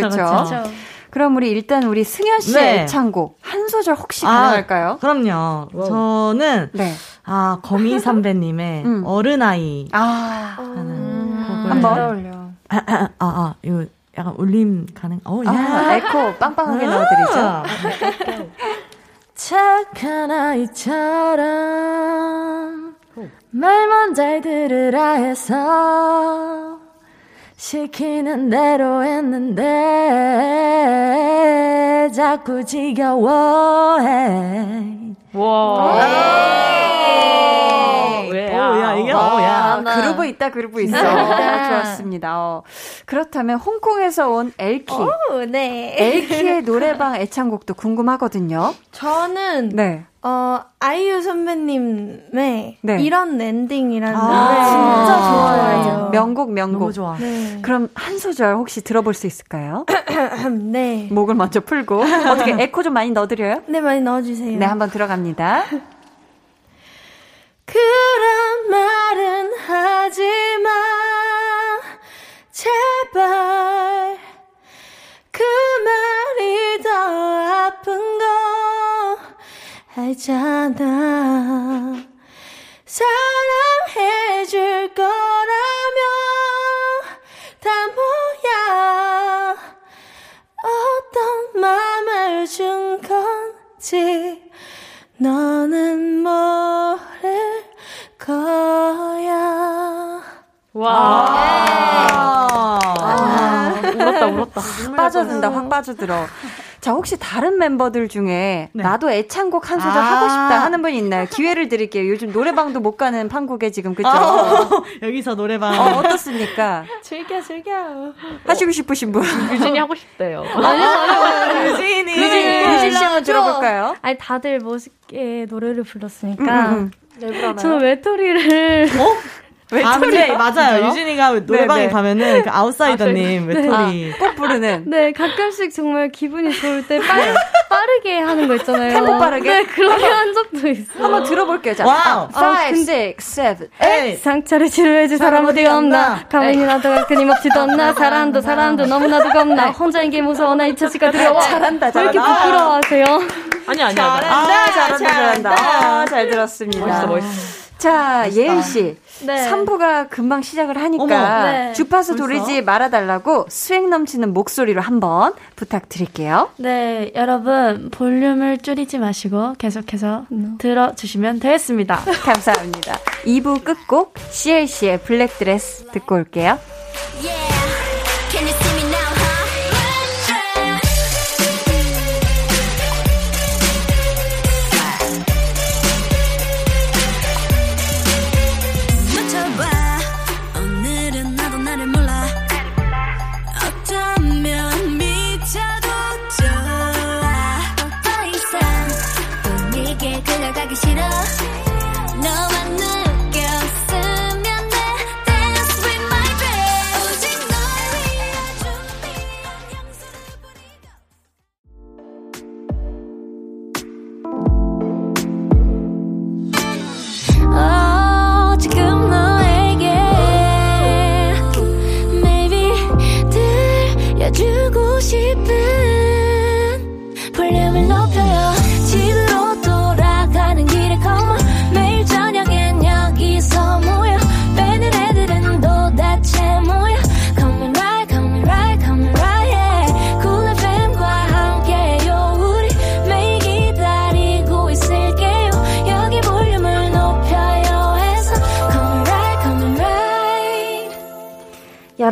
그쵸. 그럼 우리 일단 우리 승현 씨의 네. 애창곡 한 소절 혹시 아, 가능할까요? 그럼요. 저는, 네. 아, 거미 선배님의 (laughs) 음. 어른아이. 아, 하는 곡을. 한번. 아, 아, 아, 아, 이거 약간 울림 가능? 어, 야. 아, 에코 빵빵하게 넣어드리죠. 아. 착한 아이처럼 말만 잘 들으라 해서 시키는 대로 했는데 자꾸 지겨워해. 와. 왜? 어, 야, 이게, 어, 야. 아, 그루브 있다, 그루브 있어. 좋았습니다. 어. 그렇다면 홍콩에서 온 엘키. 오, 네. 엘키의 노래방 애창곡도 궁금하거든요. 저는 네. 어 아이유 선배님의 네. 이런 엔딩이라는 아, 노래 진짜 좋아요. 좋아요. 명곡, 명곡. 너무 좋아. 네. 그럼 한 소절 혹시 들어볼 수 있을까요? 네. 목을 먼저 풀고. 어떻게 에코 좀 많이 넣어드려요? 네, 많이 넣어주세요. 네, 한번 들어갑니다. 그런 말은 하지 마. 제발. 그 말이 더 아픈 거 알잖아. 사랑해줄 거라면 다 뭐야. 어떤 마음을 준 건지 너는 모를 거야. 아. 울었다, 울었다. 확 빠져든다, 확 빠져들어. 자, 혹시 다른 멤버들 중에 네. 나도 애창곡 한 소절 아. 하고 싶다 하는 분 있나요? 기회를 드릴게요. 요즘 노래방도 못 가는 판국에 지금, 그죠? 아, (laughs) 여기서 노래방. 어, 어떻습니까? 즐겨, 즐겨. 하시고 싶으신 분? 유진이 하고 싶대요. (laughs) 유진이. 유진, 유진 씨 한번 들어볼까요? 아니 다들 멋있게 노래를 불렀으니까 음, 음, 저는 외톨이를 (laughs) 아, 근데 맞아요. 그래요? 유진이가 노래방에 네, 네. 가면은 그 아웃사이더님 외톨이. 꼭 부르는. 네 가끔씩 정말 기분이 좋을 때 빨, 빠르게 하는 거 있잖아요. 템포 빠르게? 네 그렇게 한 적도 있어요. 한번 들어볼게요. 자, 와우. 5, 6, 7, 에이. 상처를 치료해 줄 사람 어디 없나 가만히 놔두다간 끊임없이 덧나 사랑도 사람도 너무나도 겁나 혼자인 게 무서워 나 잊혀질까 두려워 잘한다, 왜 이렇게 잘한다. 부끄러워하세요? 아니, 아니, 아니. 아, 잘한다, 잘한다. 아, 잘 들었습니다. 멋있어, 멋있어. 자, 예은 씨. 네. 3부가 금방 시작을 하니까 어머, 네. 주파수 돌리지 말아달라고 수행 넘치는 목소리로 한번 부탁드릴게요. 네 여러분 볼륨을 줄이지 마시고 계속해서 들어주시면 되겠습니다. (laughs) 감사합니다. 2부 끝곡 CLC의 블랙드레스 듣고 올게요. Yeah,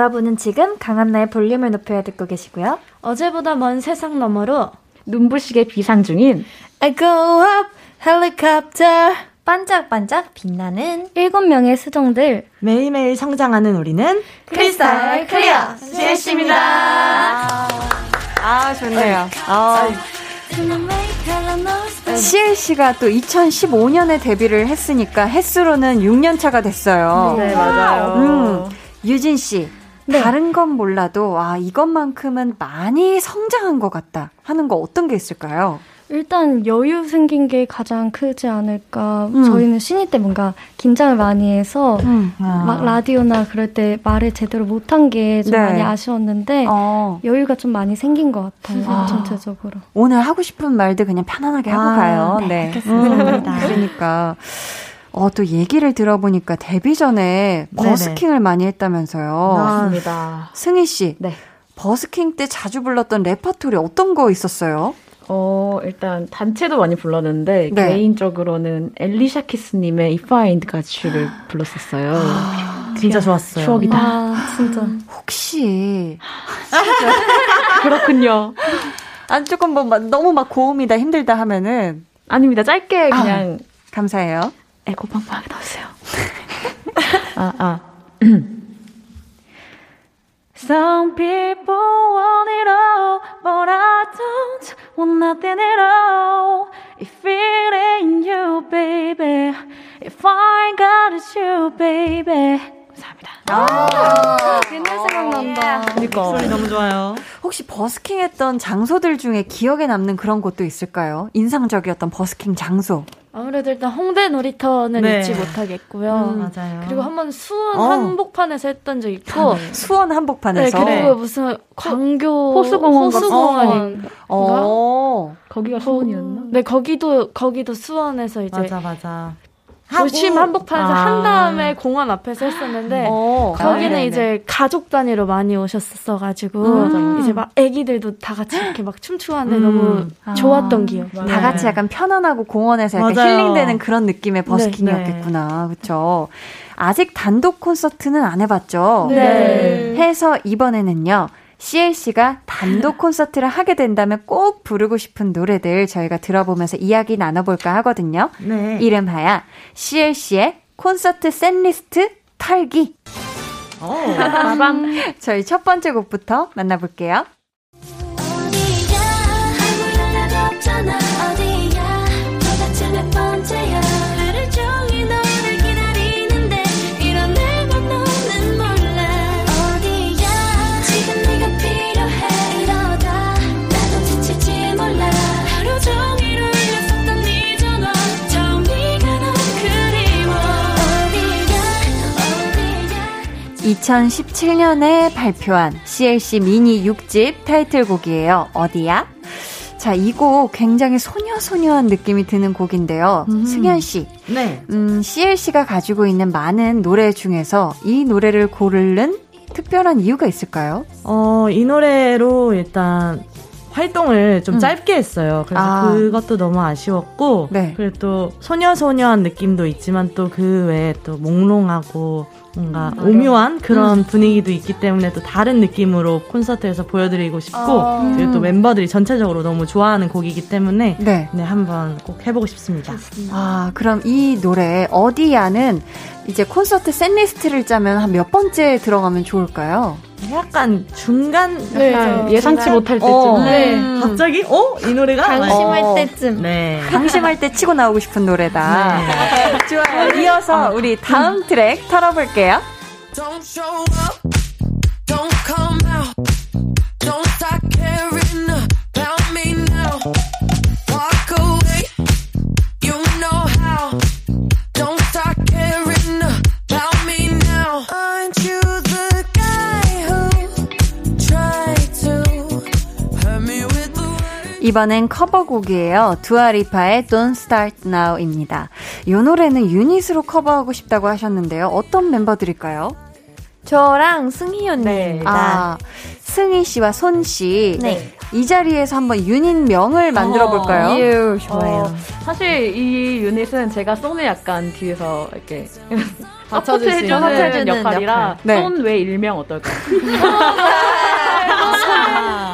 여러분은 지금 강한나의 볼륨을 높여요 듣고 계시고요. 어제보다 먼 세상 너머로 눈부시게 비상 중인 I go up helicopter 반짝반짝 빛나는 일곱 명의 수정들 매일매일 성장하는 우리는 Crystal Clear CLC입니다. 아, 좋네요. 아. CLC가 또 2015년에 데뷔를 했으니까 햇수로는 6년 차가 됐어요. 네, 맞아요. 음, 유진 씨. 다른 건 몰라도 와 이것만큼은 많이 성장한 것 같다 하는 거 어떤 게 있을까요? 일단 여유 생긴 게 가장 크지 않을까. 음. 저희는 신인 때 뭔가 긴장을 많이 해서 음. 막 라디오나 그럴 때 말을 제대로 못한 게좀 네. 많이 아쉬웠는데 어. 여유가 좀 많이 생긴 것 같아요. 아. 전체적으로. 오늘 하고 싶은 말들 그냥 편안하게 하고 아, 가요. 네, 네. 알겠습니다. 음, 그러니까. 어, 또 얘기를 들어보니까 데뷔 전에 네네. 버스킹을 많이 했다면서요. 맞습니다. 승희 씨. 네. 버스킹 때 자주 불렀던 레퍼토리 어떤 거 있었어요? 어, 일단 단체도 많이 불렀는데 네. 개인적으로는 알리샤 키스님의 If I Ain't Got You를 (gasps) 불렀었어요. 진짜 좋았어요. 추억이다. 아, 진짜. 혹시 (laughs) 그렇군요. 아 조금 뭐막 너무 막 고음이다 힘들다 하면은 아닙니다. 짧게 아. 그냥 감사해요. 에고 빵빵하게 넣으세요. 아, 아. Some people want it all, but I don't want nothing at all. If it ain't you, baby. If I got it, you, baby. 감사합니다. 옛날 생각난다. 그니까. 소리 너무 좋아요. 혹시 버스킹 했던 장소들 중에 기억에 남는 그런 곳도 있을까요? 인상적이었던 버스킹 장소. 아무래도 일단 홍대 놀이터는 네. 잊지 못하겠고요. 음, 맞아요. 그리고 한 번 수원 어. 한복판에서 했던 적 있고, 수원 네, 한복판에서. 그리고 무슨 광교 호수공원 호수공원. 어. 거기가 수원이었나? 네, 거기도 거기도 수원에서 이제 맞아 맞아. 도심 한복판에서 아. 한 다음에 공원 앞에서 했었는데 어. 거기는 네네네. 이제 가족 단위로 많이 오셨었어가지고 음. 이제 막 애기들도 다 같이 이렇게 막 춤추고 하는데 음. 너무 좋았던 기억. 다 같이 약간 편안하고 공원에서 약간 맞아요. 힐링되는 그런 느낌의 버스킹이었겠구나. 그쵸? 아직 단독 콘서트는 안 해봤죠? 네. 해서 이번에는요. CLC가 단독 (laughs) 콘서트를 하게 된다면 꼭 부르고 싶은 노래들 저희가 들어보면서 이야기 나눠볼까 하거든요. 네. 이름하여 CLC의 콘서트 셋리스트 털기. 빠밤. (laughs) 저희 첫 번째 곡부터 만나볼게요. 2017년에 발표한 CLC 미니 6집 타이틀곡이에요. 어디야? 자, 이 곡 굉장히 소녀소녀한 느낌이 드는 곡인데요. 승현 씨, 네. 음, CLC가 가지고 있는 많은 노래 중에서 이 노래를 고르는 특별한 이유가 있을까요? 어, 이 노래로 일단 활동을 좀 음. 짧게 했어요. 그래서 아. 그것도 너무 아쉬웠고, 네. 그리고 또 소녀소녀한 느낌도 있지만 또 그 외에 또 몽롱하고 뭔가 오묘한 그런 분위기도 있기 때문에 또 다른 느낌으로 콘서트에서 보여드리고 싶고, 아. 그리고 또 멤버들이 전체적으로 너무 좋아하는 곡이기 때문에 네. 네, 한번 꼭 해보고 싶습니다. 아, 그럼 이 노래 어디야는 이제 콘서트 셋리스트를 짜면 한 몇 번째 들어가면 좋을까요? 약간 중간 네, 약간 저 예상치 제가- 못할 때쯤. 어. 네. 음. 갑자기 어? 이 노래가? 방심할 어. 때쯤. 네. 방심할 때 치고 나오고 싶은 노래다. 좋아요. 이어서 우리 다음 트랙 털어볼게요. 이번엔 커버곡이에요. 두아리파의 Don't Start Now입니다. 이 노래는 유닛으로 커버하고 싶다고 하셨는데요. 어떤 멤버들일까요? 저랑 승희 언니. 네. 아, 승희 씨와 쏜 씨. 네. 이 자리에서 한번 유닛 명을 만들어 볼까요? 유 좋아요. 어, 사실 이 유닛은 제가 쏜을 약간 뒤에서 이렇게 (laughs) 서포트 받쳐줄 수 있는. 해주는 받쳐주는 역할이라 역할. 네. 쏜 외 일 명 어떨까요? (laughs)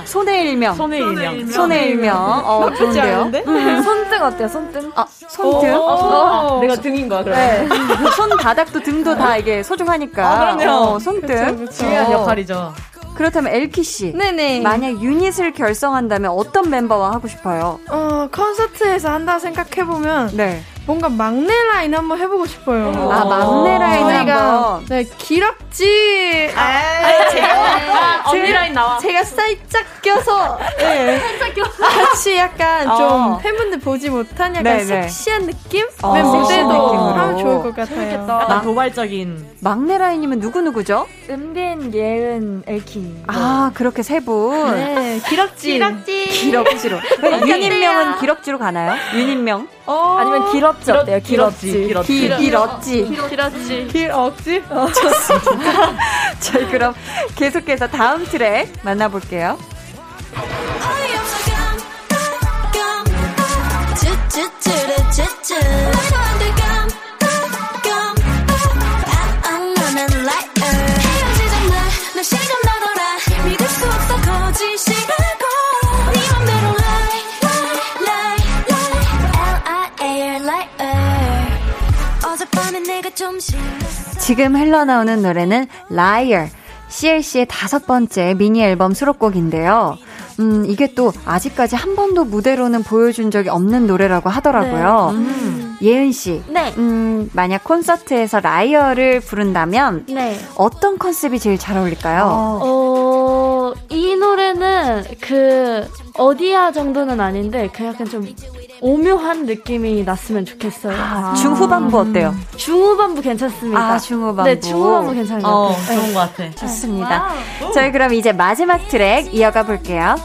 손의 일명. 손의 일명. 손의 일명. 어, 좋은데요. 음. 손등 어때요? 손등? 아, 손등? 오. 어, 내가 등인 거야, 그럼. 네. (laughs) 손바닥도 등도 다 이게 소중하니까. 아, 그럼요. 어, 손등. 그쵸, 그쵸. 중요한 역할이죠. 그렇다면 엘키 씨. 네네. 만약 유닛을 결성한다면 어떤 멤버와 하고 싶어요? 어, 콘서트에서 한다 생각해 보면. 네. 뭔가 막내 라인 한번 해보고 싶어요. 아, 막내 라인 저희가, 한번. 네, 기럭지. 아, 아, 제가, 언니 라인 나와. 제가 살짝 껴서. 네. 살짝 껴서. 같이 약간 어. 좀 팬분들 보지 못한 약간 네네. 섹시한 느낌? 어, 맨 섹시한 무대도 느낌으로. 하면 좋을 것 같아요. 약간 도발적인. 막내 라인이면 누구누구죠? 은빈, 예은, 엘키. 아, 그렇게 세 분. 네, 기럭지. 기럭지. 기럭지로. (laughs) 유닛명은 기럭지로 가나요? 유닛명? 어. 아니면 기럽지 어때요? 기럽지. 기럭지. 기, 기럭지. 기럭지. 기럭지? 저희 그럼 계속해서 다음 트랙 만나볼게요. 지금 흘러나오는 노래는 Liar. CLC의 다섯 번째 미니 앨범 수록곡인데요. 음, 이게 또 아직까지 한 번도 무대로는 보여준 적이 없는 노래라고 하더라고요. 음. 예은 씨. 네. 음, 만약 콘서트에서 Liar를 부른다면 네. 어떤 컨셉이 제일 잘 어울릴까요? 어, 이 노래는 그 어디야 정도는 아닌데 그 약간 좀 오묘한 느낌이 났으면 좋겠어요. 아, 중후반부 어때요? 중후반부 괜찮습니다. 아, 중후반부. 네, 중후반부 괜찮은 것 어, 같아요. 좋은 것 같아. 좋습니다. 저희 그럼 이제 마지막 트랙 이어가 볼게요.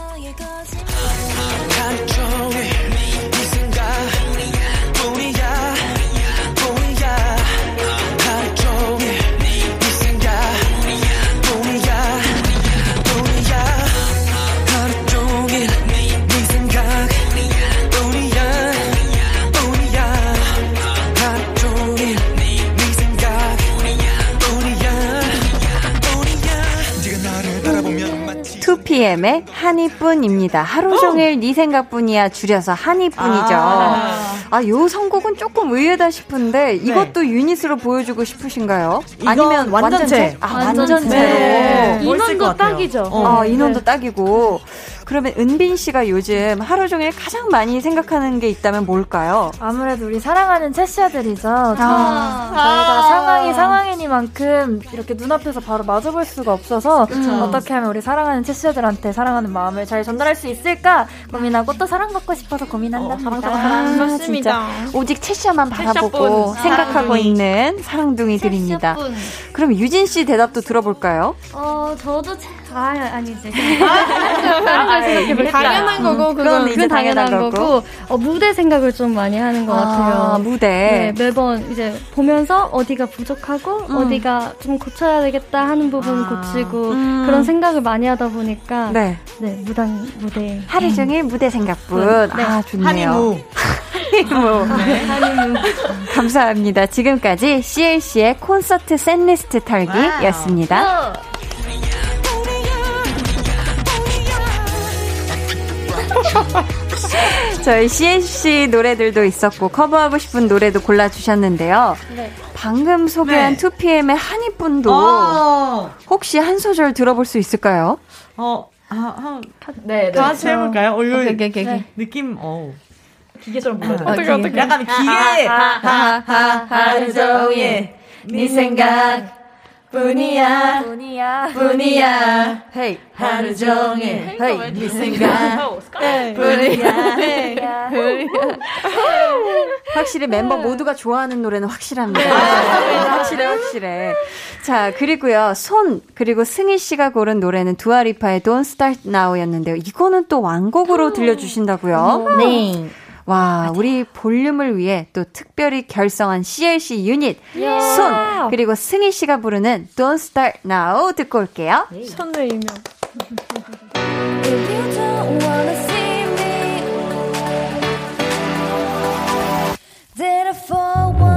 2PM의 한이뿐입니다. 하루 종일 네 생각뿐이야 줄여서 한이뿐이죠. 아, 요 선곡은 조금 의외다 싶은데 이것도 유닛으로 보여주고 싶으신가요? 아니면 완전체. 아, 완전체. 완전체로. 네. 멋있을 것 인원도. 딱이죠. 어, 인원도 딱이고. 그러면 은빈 씨가 요즘 하루 종일 가장 많이 생각하는 게 있다면 뭘까요? 아무래도 우리 사랑하는 채시아들이죠. 저- 아. 저희가 상황이 상황이니만큼 이렇게 눈앞에서 바로 마주볼 수가 없어서 어떻게 하면 우리 사랑하는 채시아들한테 사랑하는 마음을 잘 전달할 수 있을까 고민하고 또 사랑받고 싶어서 고민한답니다. 아, 맞습니다. 진짜. 오직 채샤만 바라보고 생각하고 있는 사랑둥이들입니다. 그럼 유진 씨 대답도 들어볼까요? 어, 저도 채... 아, 아니지. (laughs) 당연한 거고, 그건 그건. 이제 그건 당연한 당연한 거고, 어, 무대 생각을 좀 많이 하는 것 같아요. 아, 무대. 네, 매번 이제 보면서 어디가 부족하고 음. 어디가 좀 고쳐야 되겠다 하는 부분 고치고 음. 그런 생각을 많이 하다 보니까 네, 네. 무당 무대 하루 종일 무대 생각뿐. 네. 아, 좋네요. 한이무. 한이무. (laughs) (laughs) 감사합니다. 지금까지 CLC의 콘서트 샌리스트 털기였습니다. 저희 CLC 노래들도 있었고 커버하고 싶은 노래도 골라주셨는데요. 네. 방금 소개한 네. 2PM의 한이뿐도 어, 혹시 한 소절 들어볼 수 있을까요? 어, 아, 한, 네, 다 같이 해볼까요? 어, 이거 오케이, 오케이, 오케이. 네. 느낌, 어. 기계처럼 불러야 돼. 어떻게, 어떻게. 약간 기계! 하루 종일 네 생각 뿐이야, 분이야. 뿐이야. 헤이. 하루 종일 헤이. 네 생각 뿐이야. 확실히 멤버 모두가 좋아하는 노래는 확실합니다. 네. 확실해, 확실해. 자, 그리고요, 손, 그리고 승희 씨가 고른 노래는 두아리파의 Don't Start Now였는데요. 이거는 또 완곡으로 들려주신다고요? 네. 와, 우리 볼륨을 위해 또 특별히 결성한 CLC 유닛, 손, 그리고 승희 씨가 부르는 Don't Start Now 듣고 올게요. did a 480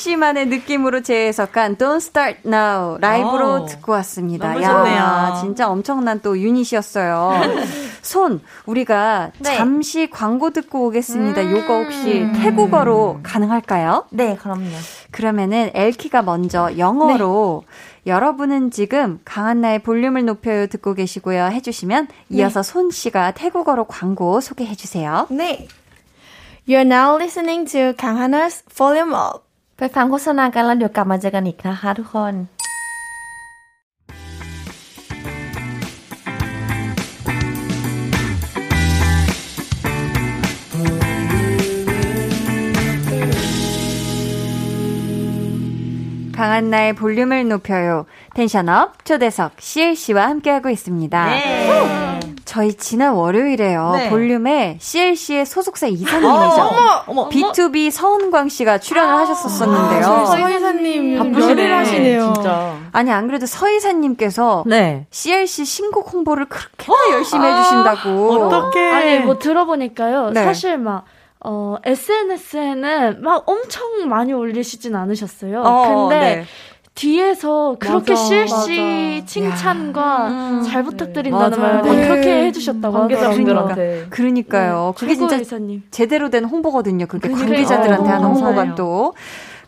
CLC만의 느낌으로 재해석한 Don't Start Now 라이브로 오, 듣고 왔습니다. 너무 야, 좋네요. 진짜 엄청난 또 유닛이었어요. (laughs) 손, 우리가 네. 잠시 광고 듣고 오겠습니다. 음. 요거 혹시 태국어로 가능할까요? 네, 그럼요. 그러면은 엘키가 먼저 영어로 여러분은 지금 강한나의 볼륨을 높여요 듣고 계시고요 해주시면 이어서 손 씨가 태국어로 광고 소개해 주세요. 네. You're now listening to 강하나's Volume Up. ไปฟังโฆษณากันแล้วเดี๋ยวกลับมาเจอกันอีกนะคะทุกคน 강한나의 볼륨을 높여요. 텐션업 초대석 CLC와 함께하고 있습니다. 네. 저희 지난 월요일에요. 네. 볼륨에 CLC의 소속사 이사님이죠. 어머, 어머. B2B 서은광 씨가 출연을 하셨었는데요. 아, 서희사님 요즘 바쁘시네, 열일 하시네요. 진짜. 아니 안 그래도 서 이사님께서 네. CLC 신곡 홍보를 그렇게 열심히 해주신다고. 어떡해. 아니 뭐 들어보니까요. 네. 사실 막 어, SNS에는 막 엄청 많이 올리시진 않으셨어요. 어, 근데 네. 뒤에서 그렇게 맞아, 실시 칭찬과 잘 부탁드린다는 맞아요. 말막 네. 그렇게 해주셨다고. 관계자분들한테. 그러니까요. 그게 최고 진짜 이사님. 제대로 된 홍보거든요. 그렇게 그러니까요. 관계자들한테 하는 어, 홍보가 감사해요. 또.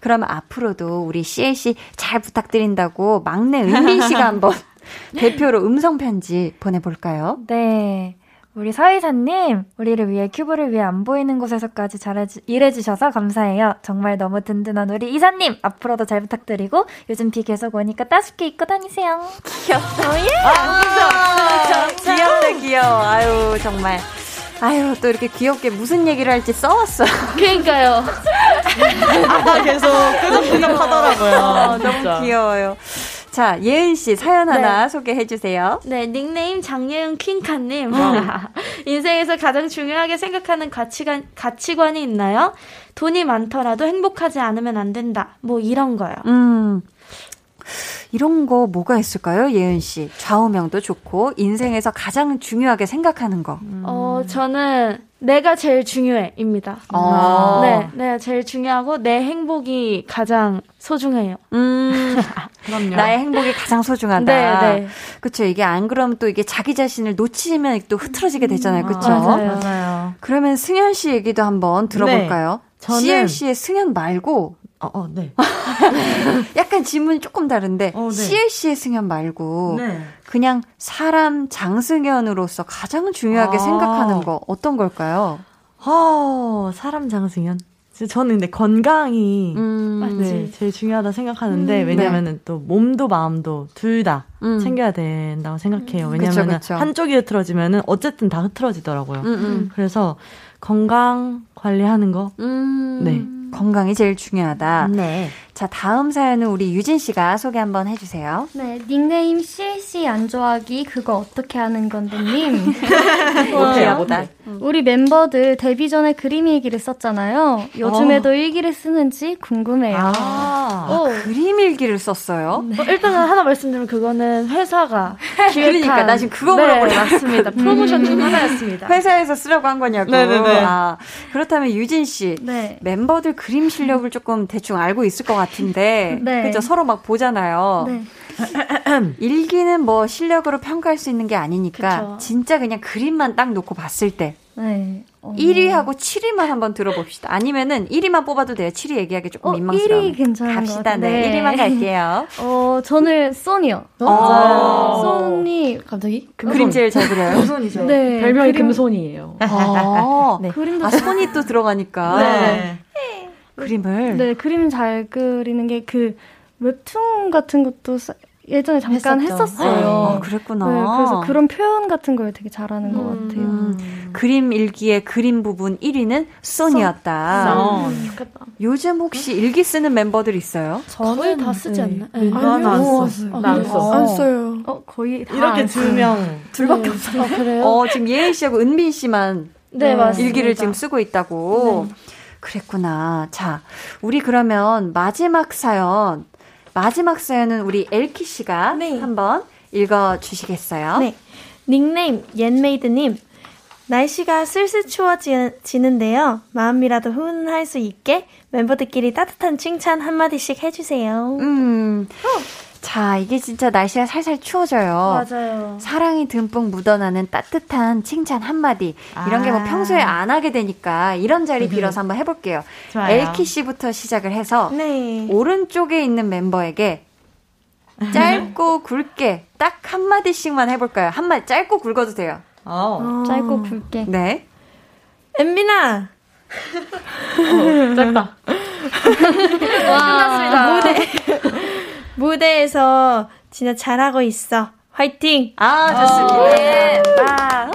그럼 앞으로도 우리 CLC 잘 부탁드린다고 막내 은빈 씨가 (laughs) 한번 (laughs) 대표로 음성 편지 보내볼까요? 네. 우리 서희사님, 우리를 위해 큐브를 위해 안 보이는 곳에서까지 잘 일해주셔서 감사해요. 정말 너무 든든한 우리 이사님, 앞으로도 잘 부탁드리고, 요즘 비 계속 오니까 따숩게 입고 다니세요. 귀엽다 귀여워. 아유 정말. 아유 또 이렇게 귀엽게 무슨 얘기를 할지 써왔어요. 그러니까요. 아, 계속 끄덕끄덕 하더라고요. 어, 진짜. 너무 귀여워요. 자 예은 씨 사연 하나 소개해 주세요. 네, 닉네임 장예은 퀸카님. (laughs) 인생에서 가장 중요하게 생각하는 가치관, 가치관이 있나요? 돈이 많더라도 행복하지 않으면 안 된다. 뭐 이런 거요. 음. 이런 거 뭐가 있을까요, 예은 씨? 좌우명도 좋고 인생에서 가장 중요하게 생각하는 거. 어, 저는 내가 제일 중요해입니다. 어. 네, 내가 제일 중요하고 내 행복이 가장 소중해요. 음, (laughs) 그럼요. 나의 행복이 가장 소중하다. 네, 네. 그쵸. 이게 안 그러면 또 이게 자기 자신을 놓치면 또 흐트러지게 되잖아요. 그쵸? 맞아요. 맞아요. 그러면 승현 씨 얘기도 한번 들어볼까요? 저는- CLC의 승현 말고 어, 어, 네. (laughs) 약간 질문이 조금 다른데 어, 네. CLC의 승현 말고 네. 그냥 사람 장승현으로서 가장 중요하게 아. 생각하는 거 어떤 걸까요? 어, 사람 장승현. 저는 근데 건강이 음, 네, 제일 중요하다 생각하는데 음, 왜냐면은 또 몸도 마음도 둘다 음. 챙겨야 된다고 생각해요. 음, 왜냐면은 그쵸, 그쵸. 한쪽이 흐트러지면은 어쨌든 다 흐트러지더라고요. 음, 음. 그래서 건강 관리하는 거. 음, 네. 건강이 제일 중요하다. 네. 자, 다음 사연은 우리 유진 씨가 소개 한번 해주세요. 네, 닉네임 CLC 안 좋아하기 그거 어떻게 하는 건데 님. (laughs) 못해요, 못해. 우리 멤버들 데뷔 전에 그림 일기를 썼잖아요. 요즘에도 어. 일기를 쓰는지 궁금해요. 아, 어. 그림 일기를 썼어요? 어, 일단은 하나 말씀드리면 그거는 회사가 (laughs) 기획한 그러니까 나 지금 그거 네, 물어보려고 맞습니다. 프로모션 중 하나였습니다. 회사에서 쓰라고 한 거냐고. 네네네. 아, 그렇다면 유진 씨, 네. 멤버들 그림 실력을 조금 대충 알고 있을 것 같은데, (laughs) 네. 그죠? 서로 막 보잖아요. 네. (clears throat) 일기는 뭐 실력으로 평가할 수 있는 게 아니니까 그쵸. 진짜 그냥 그림만 딱 놓고 봤을 때 네. 어. 1위하고 7위만 한번 들어봅시다. 아니면은 1위만 뽑아도 돼요. 7위 얘기하기 조금 어, 민망스러워. 1위 괜찮은 것 갑시다. 네. 네. 1위만 갈게요. 어, 저는 소니요. 어. 소니. 갑자기? 그림 제일 잘 그려요. 금손이죠. 네. 별명이 그림- 금손이에요. 아, 네. 그림도 아, 손이 또 들어가니까. 네. 그림을. 네, 그림 잘 그리는 게 그 웹툰 같은 것도 사- 예전에 잠깐 했었죠. 했었어요. 아, 그랬구나. 네, 그래서 그런 표현 같은 걸 되게 잘하는 것 음. 같아요. 그림 일기의 그림 부분 1위는 쏜이었다. 쏜. 요즘 혹시 일기 쓰는 멤버들 있어요? 거의 다 쓰지 않나? 네. 나는 안 써. 나안 써. 안 써요. 어, 거의 다 이렇게 안 두. 명. 둘밖에 없어요. 어, 그래요? 어, 지금 예인 씨하고 은빈 씨만 네, 맞습니다. 일기를 지금 쓰고 있다고. 그랬구나. 자, 우리 그러면 마지막 사연. 마지막 사연은 우리 엘키 씨가 한번 읽어 주시겠어요? 네. 닉네임 옌메이드님. 날씨가 슬슬 추워지는데요. 마음이라도 훈훈할 수 있게 멤버들끼리 따뜻한 칭찬 한마디씩 해주세요. 음. 자, 이게 진짜 날씨가 살살 추워져요. 맞아요. 사랑이 듬뿍 묻어나는 따뜻한 칭찬 한마디. 이런 게뭐 아. 평소에 안 하게 되니까 이런 자리 빌어서 한번 해볼게요. 좋아요. 엘키 씨부터 시작을 해서 네. 오른쪽에 있는 멤버에게 짧고 (laughs) 굵게 딱 한마디씩만 해볼까요? 한마디, 짧고 굵어도 돼요. 어. 짧고 굵게. 네. 엠비나! 짧다. (laughs) 끝났습니다. 무대, 무대에서 진짜 잘하고 있어. 화이팅! 아, 좋습니다. 아,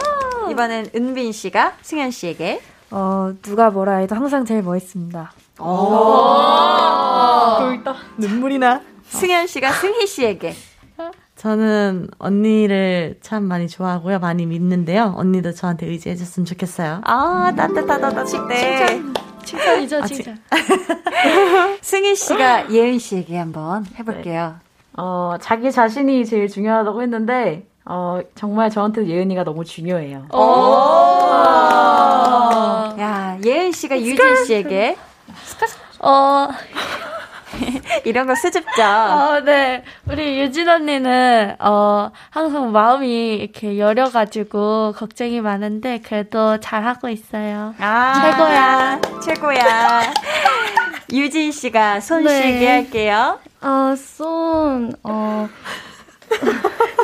이번엔 은빈 씨가 승현 씨에게. 어, 누가 뭐라 해도 항상 제일 멋있습니다. 눈물이 나. 승현 씨가 승희 씨에게. 저는 언니를 참 많이 좋아하고요. 많이 믿는데요. 언니도 저한테 의지해줬으면 좋겠어요. 아, 따뜻하다, 따뜻해. 칭찬 이죠, 아, 칭찬. (laughs) 승희 씨가 예은 씨에게 한번 해볼게요. 어, 자기 자신이 제일 중요하다고 했는데, 어, 정말 저한테 예은이가 너무 중요해요. 야, 예은 씨가 유진 씨에게. 어, (laughs) 이런 거 수줍죠? 어, 네. 우리 유진 언니는, 어, 항상 마음이 이렇게 여려가지고 걱정이 많은데, 그래도 잘하고 있어요. 아, 최고야. 최고야. 유진 씨가 손 네. 씨에게 할게요. 아, 쏜, 어,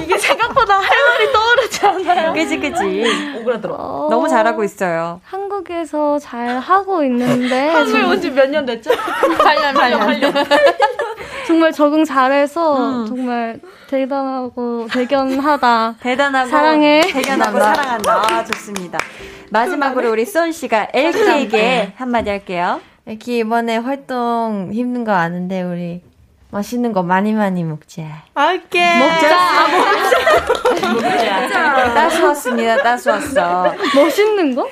이게 생각보다 할 말이 떠오르지 않아요? 그지, 그지. 오그라들어. 어, 너무 잘하고 있어요. 한국에서 잘 하고 있는데. (laughs) 한국에 온지 몇 년 됐죠? 8년, 8년, 8년. 정말 적응 잘해서 음. 정말 대단하고 대견하다. 대단하고 사랑해. 대견하고 사랑한다. 아, 좋습니다. 마지막으로 우리 쏜 씨가 엘키에게 한마디 할게요. 이렇게 이번에 활동 힘든 거 아는데 우리 맛있는 거 많이 많이 먹자. 오케이. 따스웠습니다. 따스웠어. 멋있는 거?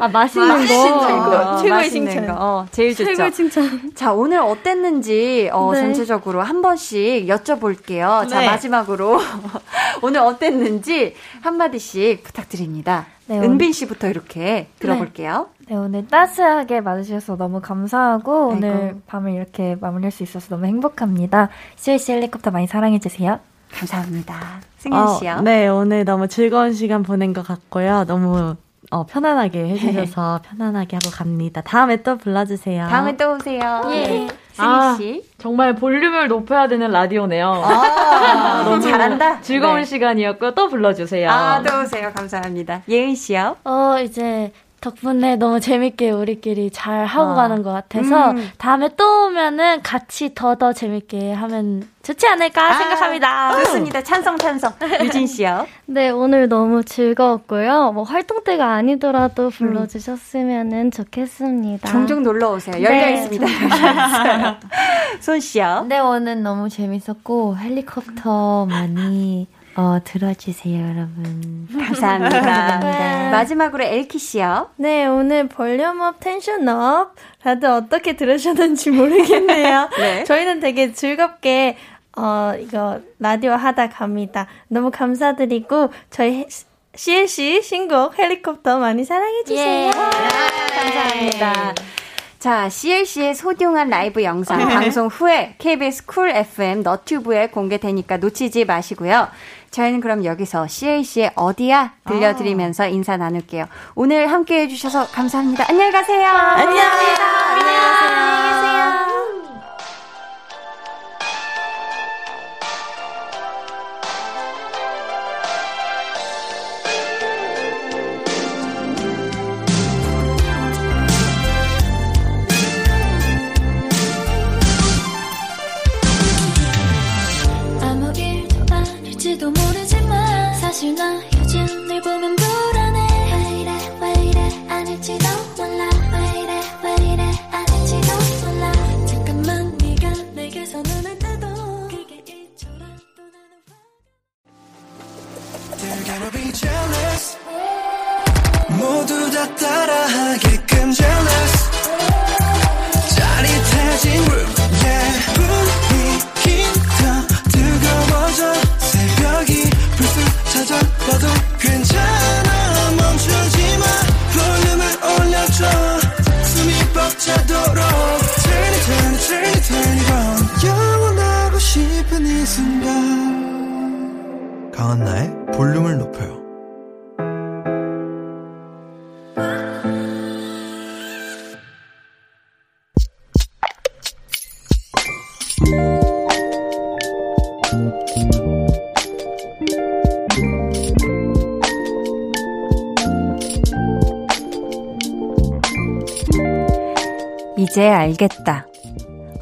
아 맛있는 거. 어, 최고의 맛있는 칭찬. 거. 어, 제일 좋죠. 최고의 칭찬. 자, 오늘 어땠는지, 어, 네. 전체적으로 한 번씩 여쭤볼게요. 자, 네. 마지막으로. (laughs) 오늘 어땠는지 한 마디씩 부탁드립니다. 네, 은빈 씨부터 이렇게 들어볼게요. 네, 오늘 따스하게 맞으셔서 너무 감사하고 아이고. 오늘 밤을 이렇게 마무리할 수 있어서 너무 행복합니다. CLC 헬리콥터 많이 사랑해주세요. 감사합니다. 승현 씨요. 네, 오늘 너무 즐거운 시간 보낸 것 같고요. 너무 어, 편안하게 해주셔서 편안하게 하고 갑니다. 다음에 또 불러주세요. 다음에 또 오세요. 예. 아, 씨. 정말 볼륨을 높여야 되는 라디오네요. 아, (laughs) 너무 잘한다. 즐거운 네. 시간이었고 또 불러주세요. 아, 또 오세요. 감사합니다. 예은 씨요? 어, 이제 덕분에 너무 재밌게 우리끼리 잘 하고 아. 가는 것 같아서 음. 다음에 또 오면은 같이 더더 재밌게 하면 좋지 않을까 생각합니다. 아, 좋습니다. 찬성, 찬성. 유진 씨요? (laughs) 네, 오늘 너무 즐거웠고요. 뭐 활동 때가 아니더라도 불러주셨으면 좋겠습니다. 종종 놀러 오세요. 열려 네, 있습니다. (laughs) (laughs) 손 씨요? 네, 오늘 너무 재밌었고 헬리콥터 많이 어, 들어주세요, 여러분. (laughs) 감사합니다. 마지막으로 엘키 씨요? 네, 오늘 볼륨업, 텐션업. 다들 어떻게 들으셨는지 모르겠네요. (laughs) 네. 저희는 되게 즐겁게, 어, 이거, 라디오 하다 갑니다. 너무 감사드리고, 저희 CLC 신곡 헬리콥터 많이 사랑해주세요. 감사합니다. 자, CLC의 소중한 라이브 영상 방송 후에 KBS 쿨 FM 너튜브에 공개되니까 놓치지 마시고요. 저희는 그럼 여기서 CLC의 어디야 들려드리면서 인사 나눌게요. 오늘 함께 해주셔서 감사합니다. 안녕히 가세요. 안녕합니다. 안녕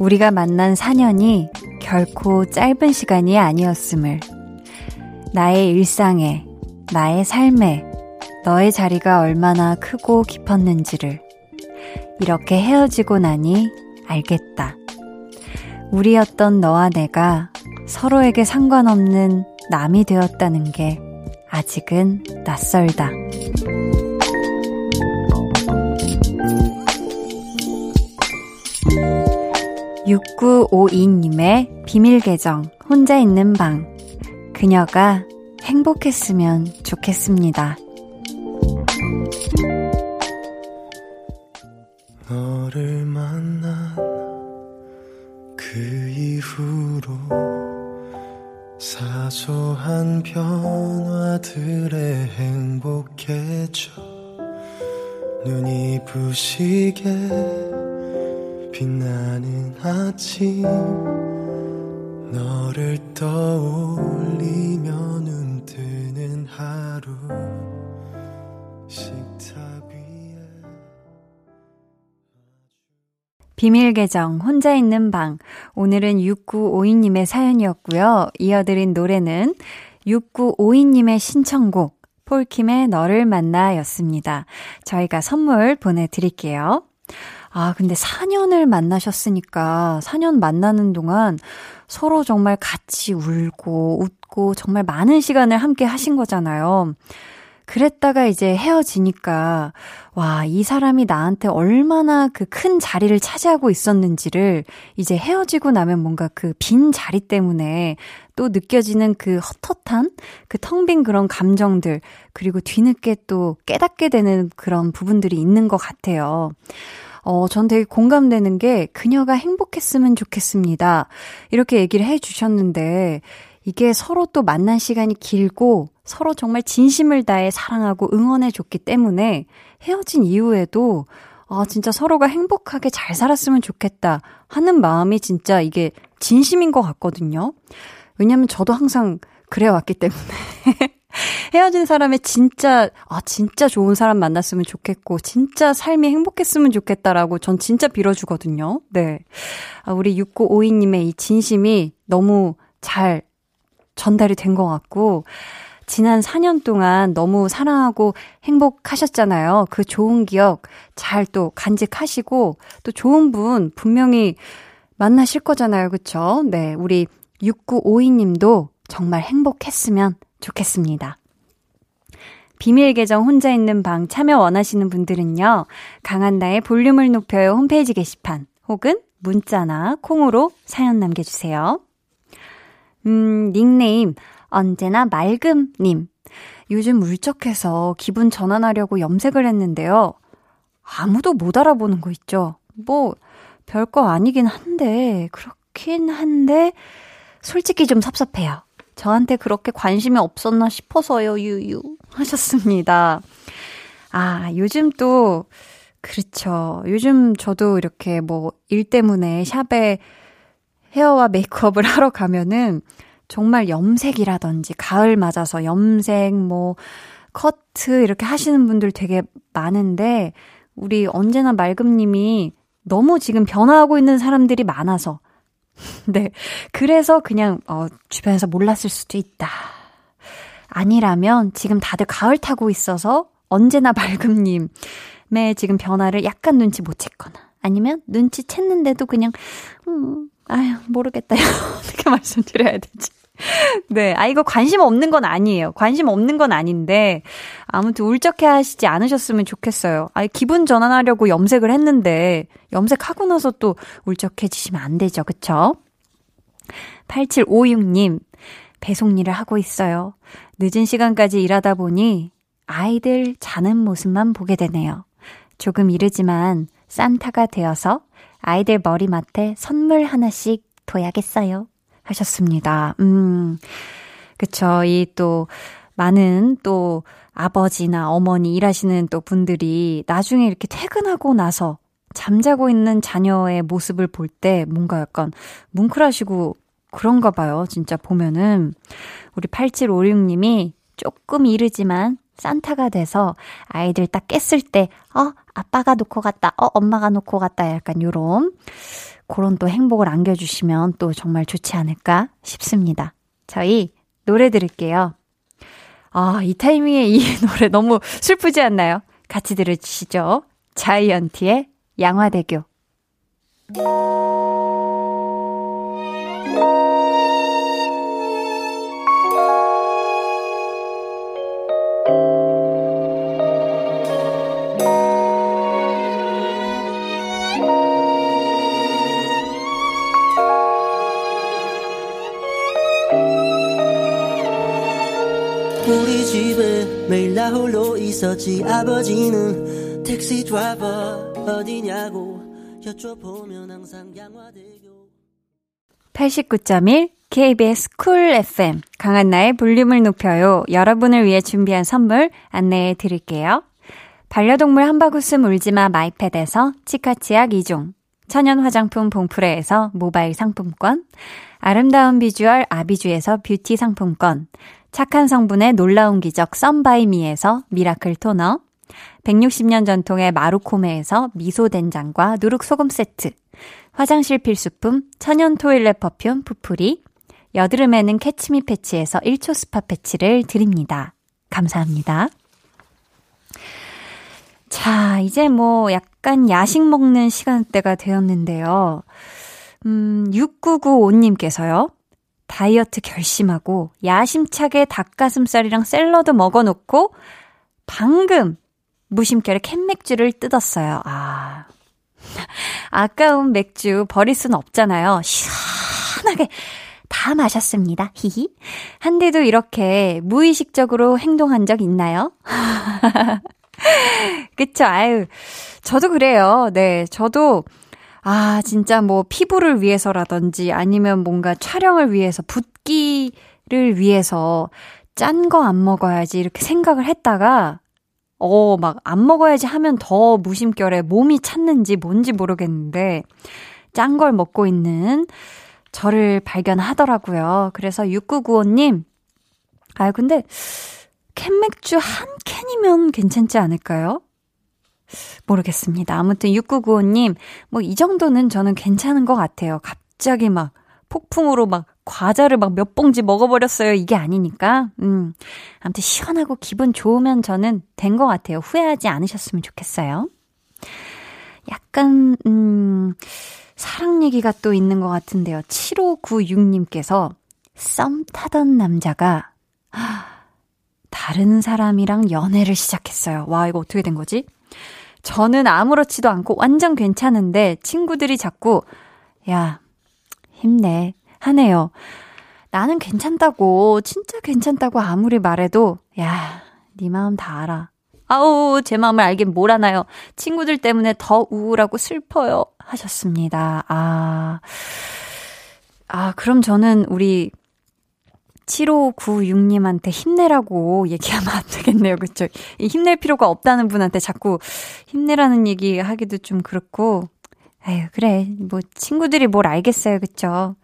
우리가 만난 4년이 결코 짧은 시간이 아니었음을. 나의 일상에, 나의 삶에, 너의 자리가 얼마나 크고 깊었는지를. 이렇게 헤어지고 나니 알겠다. 우리였던 너와 내가 서로에게 상관없는 남이 되었다는 게 아직은 낯설다. 6952님의 비밀 계정, 혼자 있는 방. 그녀가 행복했으면 좋겠습니다. 너를 만난 그 이후로 사소한 변화들에 행복해져 눈이 부시게 빛나는 아침 너를 떠올리며 눈 뜨는 하루 식탁 위에 비밀 계정, 혼자 있는 방. 오늘은 6952님의 사연이었고요. 이어드린 노래는 6952님의 신청곡, 폴킴의 너를 만나 였습니다. 저희가 선물 보내드릴게요. 아, 근데 4년을 만나셨으니까 4년 만나는 동안 서로 정말 같이 울고 웃고 정말 많은 시간을 함께 하신 거잖아요. 그랬다가 이제 헤어지니까, 와, 이 사람이 나한테 얼마나 그 큰 자리를 차지하고 있었는지를 이제 헤어지고 나면 뭔가 그 빈 자리 때문에 또 느껴지는 그 헛헛한, 그 텅 빈 그런 감정들, 그리고 뒤늦게 또 깨닫게 되는 그런 부분들이 있는 것 같아요. 어, 전 되게 공감되는 게 그녀가 행복했으면 좋겠습니다. 이렇게 얘기를 해 주셨는데 이게 서로 또 만난 시간이 길고 서로 정말 진심을 다해 사랑하고 응원해 줬기 때문에 헤어진 이후에도 아, 진짜 서로가 행복하게 잘 살았으면 좋겠다 하는 마음이 진짜 이게 진심인 것 같거든요. 왜냐면 저도 항상 그래 왔기 때문에. (laughs) 헤어진 사람의 진짜, 아, 진짜 좋은 사람 만났으면 좋겠고, 진짜 삶이 행복했으면 좋겠다라고 전 진짜 빌어주거든요. 네. 아, 우리 6952님의 이 진심이 너무 잘 전달이 된 것 같고, 지난 4년 동안 너무 사랑하고 행복하셨잖아요. 그 좋은 기억 잘 또 간직하시고, 또 좋은 분 분명히 만나실 거잖아요. 그쵸? 네. 우리 6952님도 정말 행복했으면 좋겠습니다. 비밀 계정 혼자 있는 방 참여 원하시는 분들은요. 강한나의 볼륨을 높여요 홈페이지 게시판 혹은 문자나 콩으로 사연 남겨주세요. 음, 닉네임 언제나 맑음님. 요즘 울적해서 기분 전환하려고 염색을 했는데요. 아무도 못 알아보는 거 있죠. 뭐 별거 아니긴 한데 그렇긴 한데 솔직히 좀 섭섭해요. 저한테 그렇게 관심이 없었나 싶어서요, 유유. 하셨습니다. 아, 요즘 또, 그렇죠. 요즘 저도 이렇게 뭐 일 때문에 샵에 헤어와 메이크업을 (laughs) 하러 가면은 정말 염색이라든지 가을 맞아서 염색 뭐 커트 이렇게 하시는 분들 되게 많은데 우리 언제나 말금님이 너무 지금 변화하고 있는 사람들이 많아서 (laughs) 네. 그래서 그냥, 어, 주변에서 몰랐을 수도 있다. 아니라면 지금 다들 가을 타고 있어서 언제나 밝음님의 지금 변화를 약간 눈치 못 챘거나 아니면 눈치 챘는데도 그냥, 음, 아유, 모르겠다. (laughs) 어떻게 말씀드려야 되지? (laughs) 네. 아, 이거 관심 없는 건 아니에요. 관심 없는 건 아닌데, 아무튼 울적해 하시지 않으셨으면 좋겠어요. 아, 기분 전환하려고 염색을 했는데, 염색하고 나서 또 울적해지시면 안 되죠. 그쵸? 8756님, 배송 일을 하고 있어요. 늦은 시간까지 일하다 보니 아이들 자는 모습만 보게 되네요. 조금 이르지만 산타가 되어서 아이들 머리맡에 선물 하나씩 둬야겠어요. 하셨습니다. 음, 그쵸. 이 또, 많은 또 아버지나 어머니 일하시는 또 분들이 나중에 이렇게 퇴근하고 나서 잠자고 있는 자녀의 모습을 볼 때 뭔가 약간 뭉클하시고 그런가 봐요. 진짜 보면은. 우리 8756님이 조금 이르지만 산타가 돼서 아이들 딱 깼을 때, 어, 아빠가 놓고 갔다, 어, 엄마가 놓고 갔다, 약간 요런, 그런 또 행복을 안겨주시면 또 정말 좋지 않을까 싶습니다. 저희 노래 들을게요. 아, 이 타이밍에 이 (laughs) 노래 너무 슬프지 않나요? 같이 들으시죠. 자이언티의 양화대교. 나 홀로 있었지 아버지는 택시 드라이버 어디냐고 여쭤보면 항상 양화대교. 89.1 KBS 쿨 FM 강한나의 볼륨을 높여요. 여러분을 위해 준비한 선물 안내해 드릴게요. 반려동물 한바구스 물지마 마이패드에서 치카치약 2종. 천연 화장품 봉프레에서 모바일 상품권. 아름다운 비주얼 아비주에서 뷰티 상품권 착한 성분의 놀라운 기적 썬바이미에서 미라클 토너 160년 전통의 마루코메에서 미소된장과 누룩소금 세트 화장실 필수품 천연 토일렛 퍼퓸 푸풀이 여드름에는 캐치미 패치에서 1초 스파 패치를 드립니다. 감사합니다. 자, 이제 뭐 약간 야식 먹는 시간대가 되었는데요. 음, 6995님께서요. 다이어트 결심하고 야심차게 닭가슴살이랑 샐러드 먹어놓고 방금 무심결에 캔맥주를 뜯었어요. 아. 아까운 맥주 버릴 순 없잖아요. 시원하게 다 마셨습니다. 히히. 한데도 이렇게 무의식적으로 행동한 적 있나요? (laughs) 그쵸, 아유. 저도 그래요. 네, 저도, 아, 진짜 뭐 피부를 위해서라든지 아니면 뭔가 촬영을 위해서, 붓기를 위해서 짠 거 안 먹어야지 이렇게 생각을 했다가 어, 막 안 먹어야지 하면 더 무심결에 몸이 찼는지 뭔지 모르겠는데 짠 걸 먹고 있는 저를 발견하더라고요. 그래서 6995님, 아 근데 캔맥주 한 캔이면 괜찮지 않을까요? 모르겠습니다. 아무튼 6995님, 뭐 이 정도는 저는 괜찮은 것 같아요. 갑자기 막 폭풍으로 막 과자를 막 몇 봉지 먹어버렸어요. 이게 아니니까. 음. 아무튼 시원하고 기분 좋으면 저는 된 것 같아요. 후회하지 않으셨으면 좋겠어요. 약간, 음, 사랑 얘기가 또 있는 것 같은데요. 7596님께서 썸 타던 남자가 다른 사람이랑 연애를 시작했어요. 와, 이거 어떻게 된 거지? 저는 아무렇지도 않고 완전 괜찮은데 친구들이 자꾸 야, 힘내. 하네요. 나는 괜찮다고, 진짜 괜찮다고 아무리 말해도, 야, 네 마음 다 알아. 아우, 제 마음을 알긴 뭘 하나요. 친구들 때문에 더 우울하고 슬퍼요. 하셨습니다. 아, 아, 그럼 저는 우리 7596님한테 힘내라고 얘기하면 안 되겠네요. 그쵸? 이 힘낼 필요가 없다는 분한테 자꾸 힘내라는 얘기 하기도 좀 그렇고, 에휴, 그래. 뭐, 친구들이 뭘 알겠어요. 그쵸?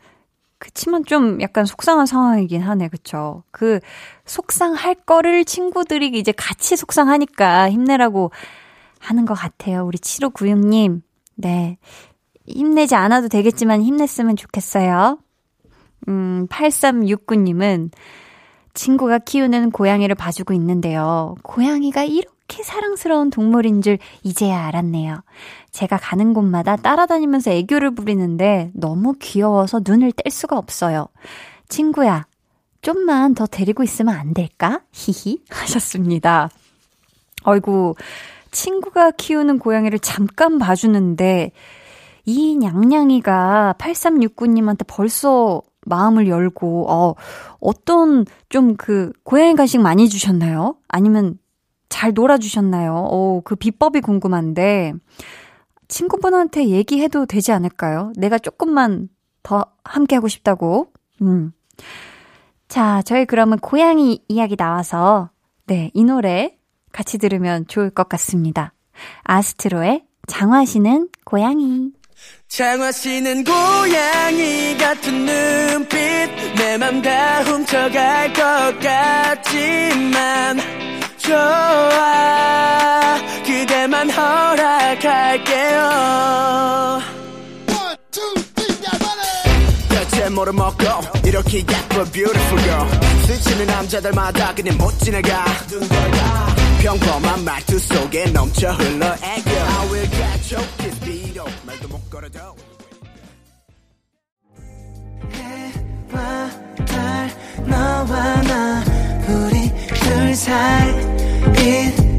그치만 좀 약간 속상한 상황이긴 하네. 그쵸? 그, 속상할 거를 친구들이 이제 같이 속상하니까 힘내라고 하는 것 같아요. 우리 7596님. 네. 힘내지 않아도 되겠지만 힘냈으면 좋겠어요. 음, 8369님은 친구가 키우는 고양이를 봐주고 있는데요. 고양이가 이렇게 사랑스러운 동물인 줄 이제야 알았네요. 제가 가는 곳마다 따라다니면서 애교를 부리는데 너무 귀여워서 눈을 뗄 수가 없어요. 친구야, 좀만 더 데리고 있으면 안 될까? 히히 (laughs) 하셨습니다. 아이고, 친구가 키우는 고양이를 잠깐 봐주는데 이 냥냥이가 8369님한테 벌써 마음을 열고, 어, 어떤 좀 그, 고양이 간식 많이 주셨나요? 아니면 잘 놀아주셨나요? 어, 그 비법이 궁금한데, 친구분한테 얘기해도 되지 않을까요? 내가 조금만 더 함께하고 싶다고. 음. 자, 저희 그러면 고양이 이야기 나와서, 네, 이 노래 같이 들으면 좋을 것 같습니다. 아스트로의 장화시는 고양이. 장화 씨는 고양이 같은 눈빛. 내 맘 다 훔쳐갈 것 같지만 좋아. 그대만 허락할게요. 대체 뭐를 먹고 이렇게 예쁜 beautiful girl. 스치는 남자들마다 그냥 못 지나가. 평범한 말투 속에 넘쳐 흘러 애교. I will get you kiss 비로 말도 못 걸어도 해와 달 너와 나 우리 둘 사이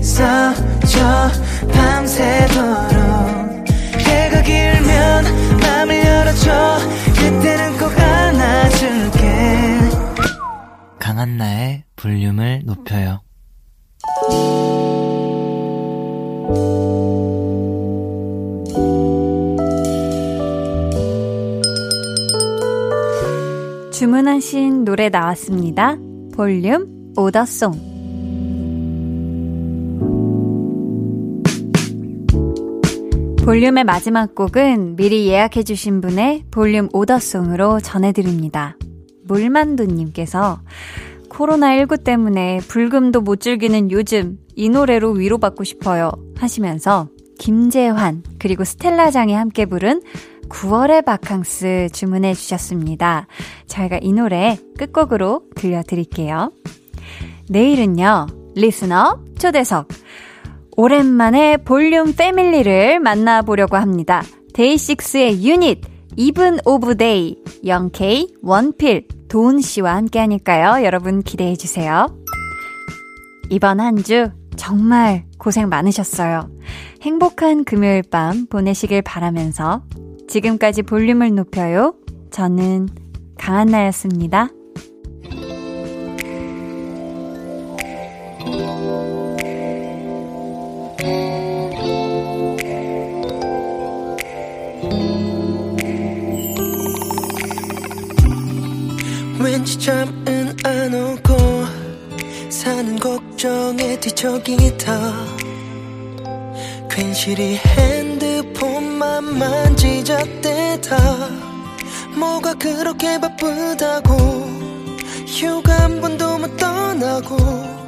있어줘. 밤새도록 해가 길면 맘을 열어줘. 그때는 꼭 안아줄게. 강한나의 볼륨을 높여요. 주문하신 노래 나왔습니다. 볼륨 오더송. 볼륨의 마지막 곡은 미리 예약해주신 분의 볼륨 오더송으로 전해드립니다. 물만두님께서 코로나19 때문에 불금도 못 즐기는 요즘 이 노래로 위로받고 싶어요 하시면서 김재환 그리고 스텔라장이 함께 부른 9월의 바캉스 주문해 주셨습니다. 저희가 이 노래 끝곡으로 들려드릴게요. 내일은요, 리스너 초대석. 오랜만에 볼륨 패밀리를 만나보려고 합니다. 데이식스의 유닛, 이븐 오브 데이, 영케이, 원필, 도운 씨와 함께 하니까요. 여러분 기대해 주세요. 이번 한 주 정말 고생 많으셨어요. 행복한 금요일 밤 보내시길 바라면서 지금까지 볼륨을 높여요. 저는 강한나였습니다. 왠지 잠은 안 오고 사는 걱정에 뒤척이다 괜시리 핸드폰만 만지작대다. 뭐가 그렇게 바쁘다고. 휴가 한 번도 못 떠나고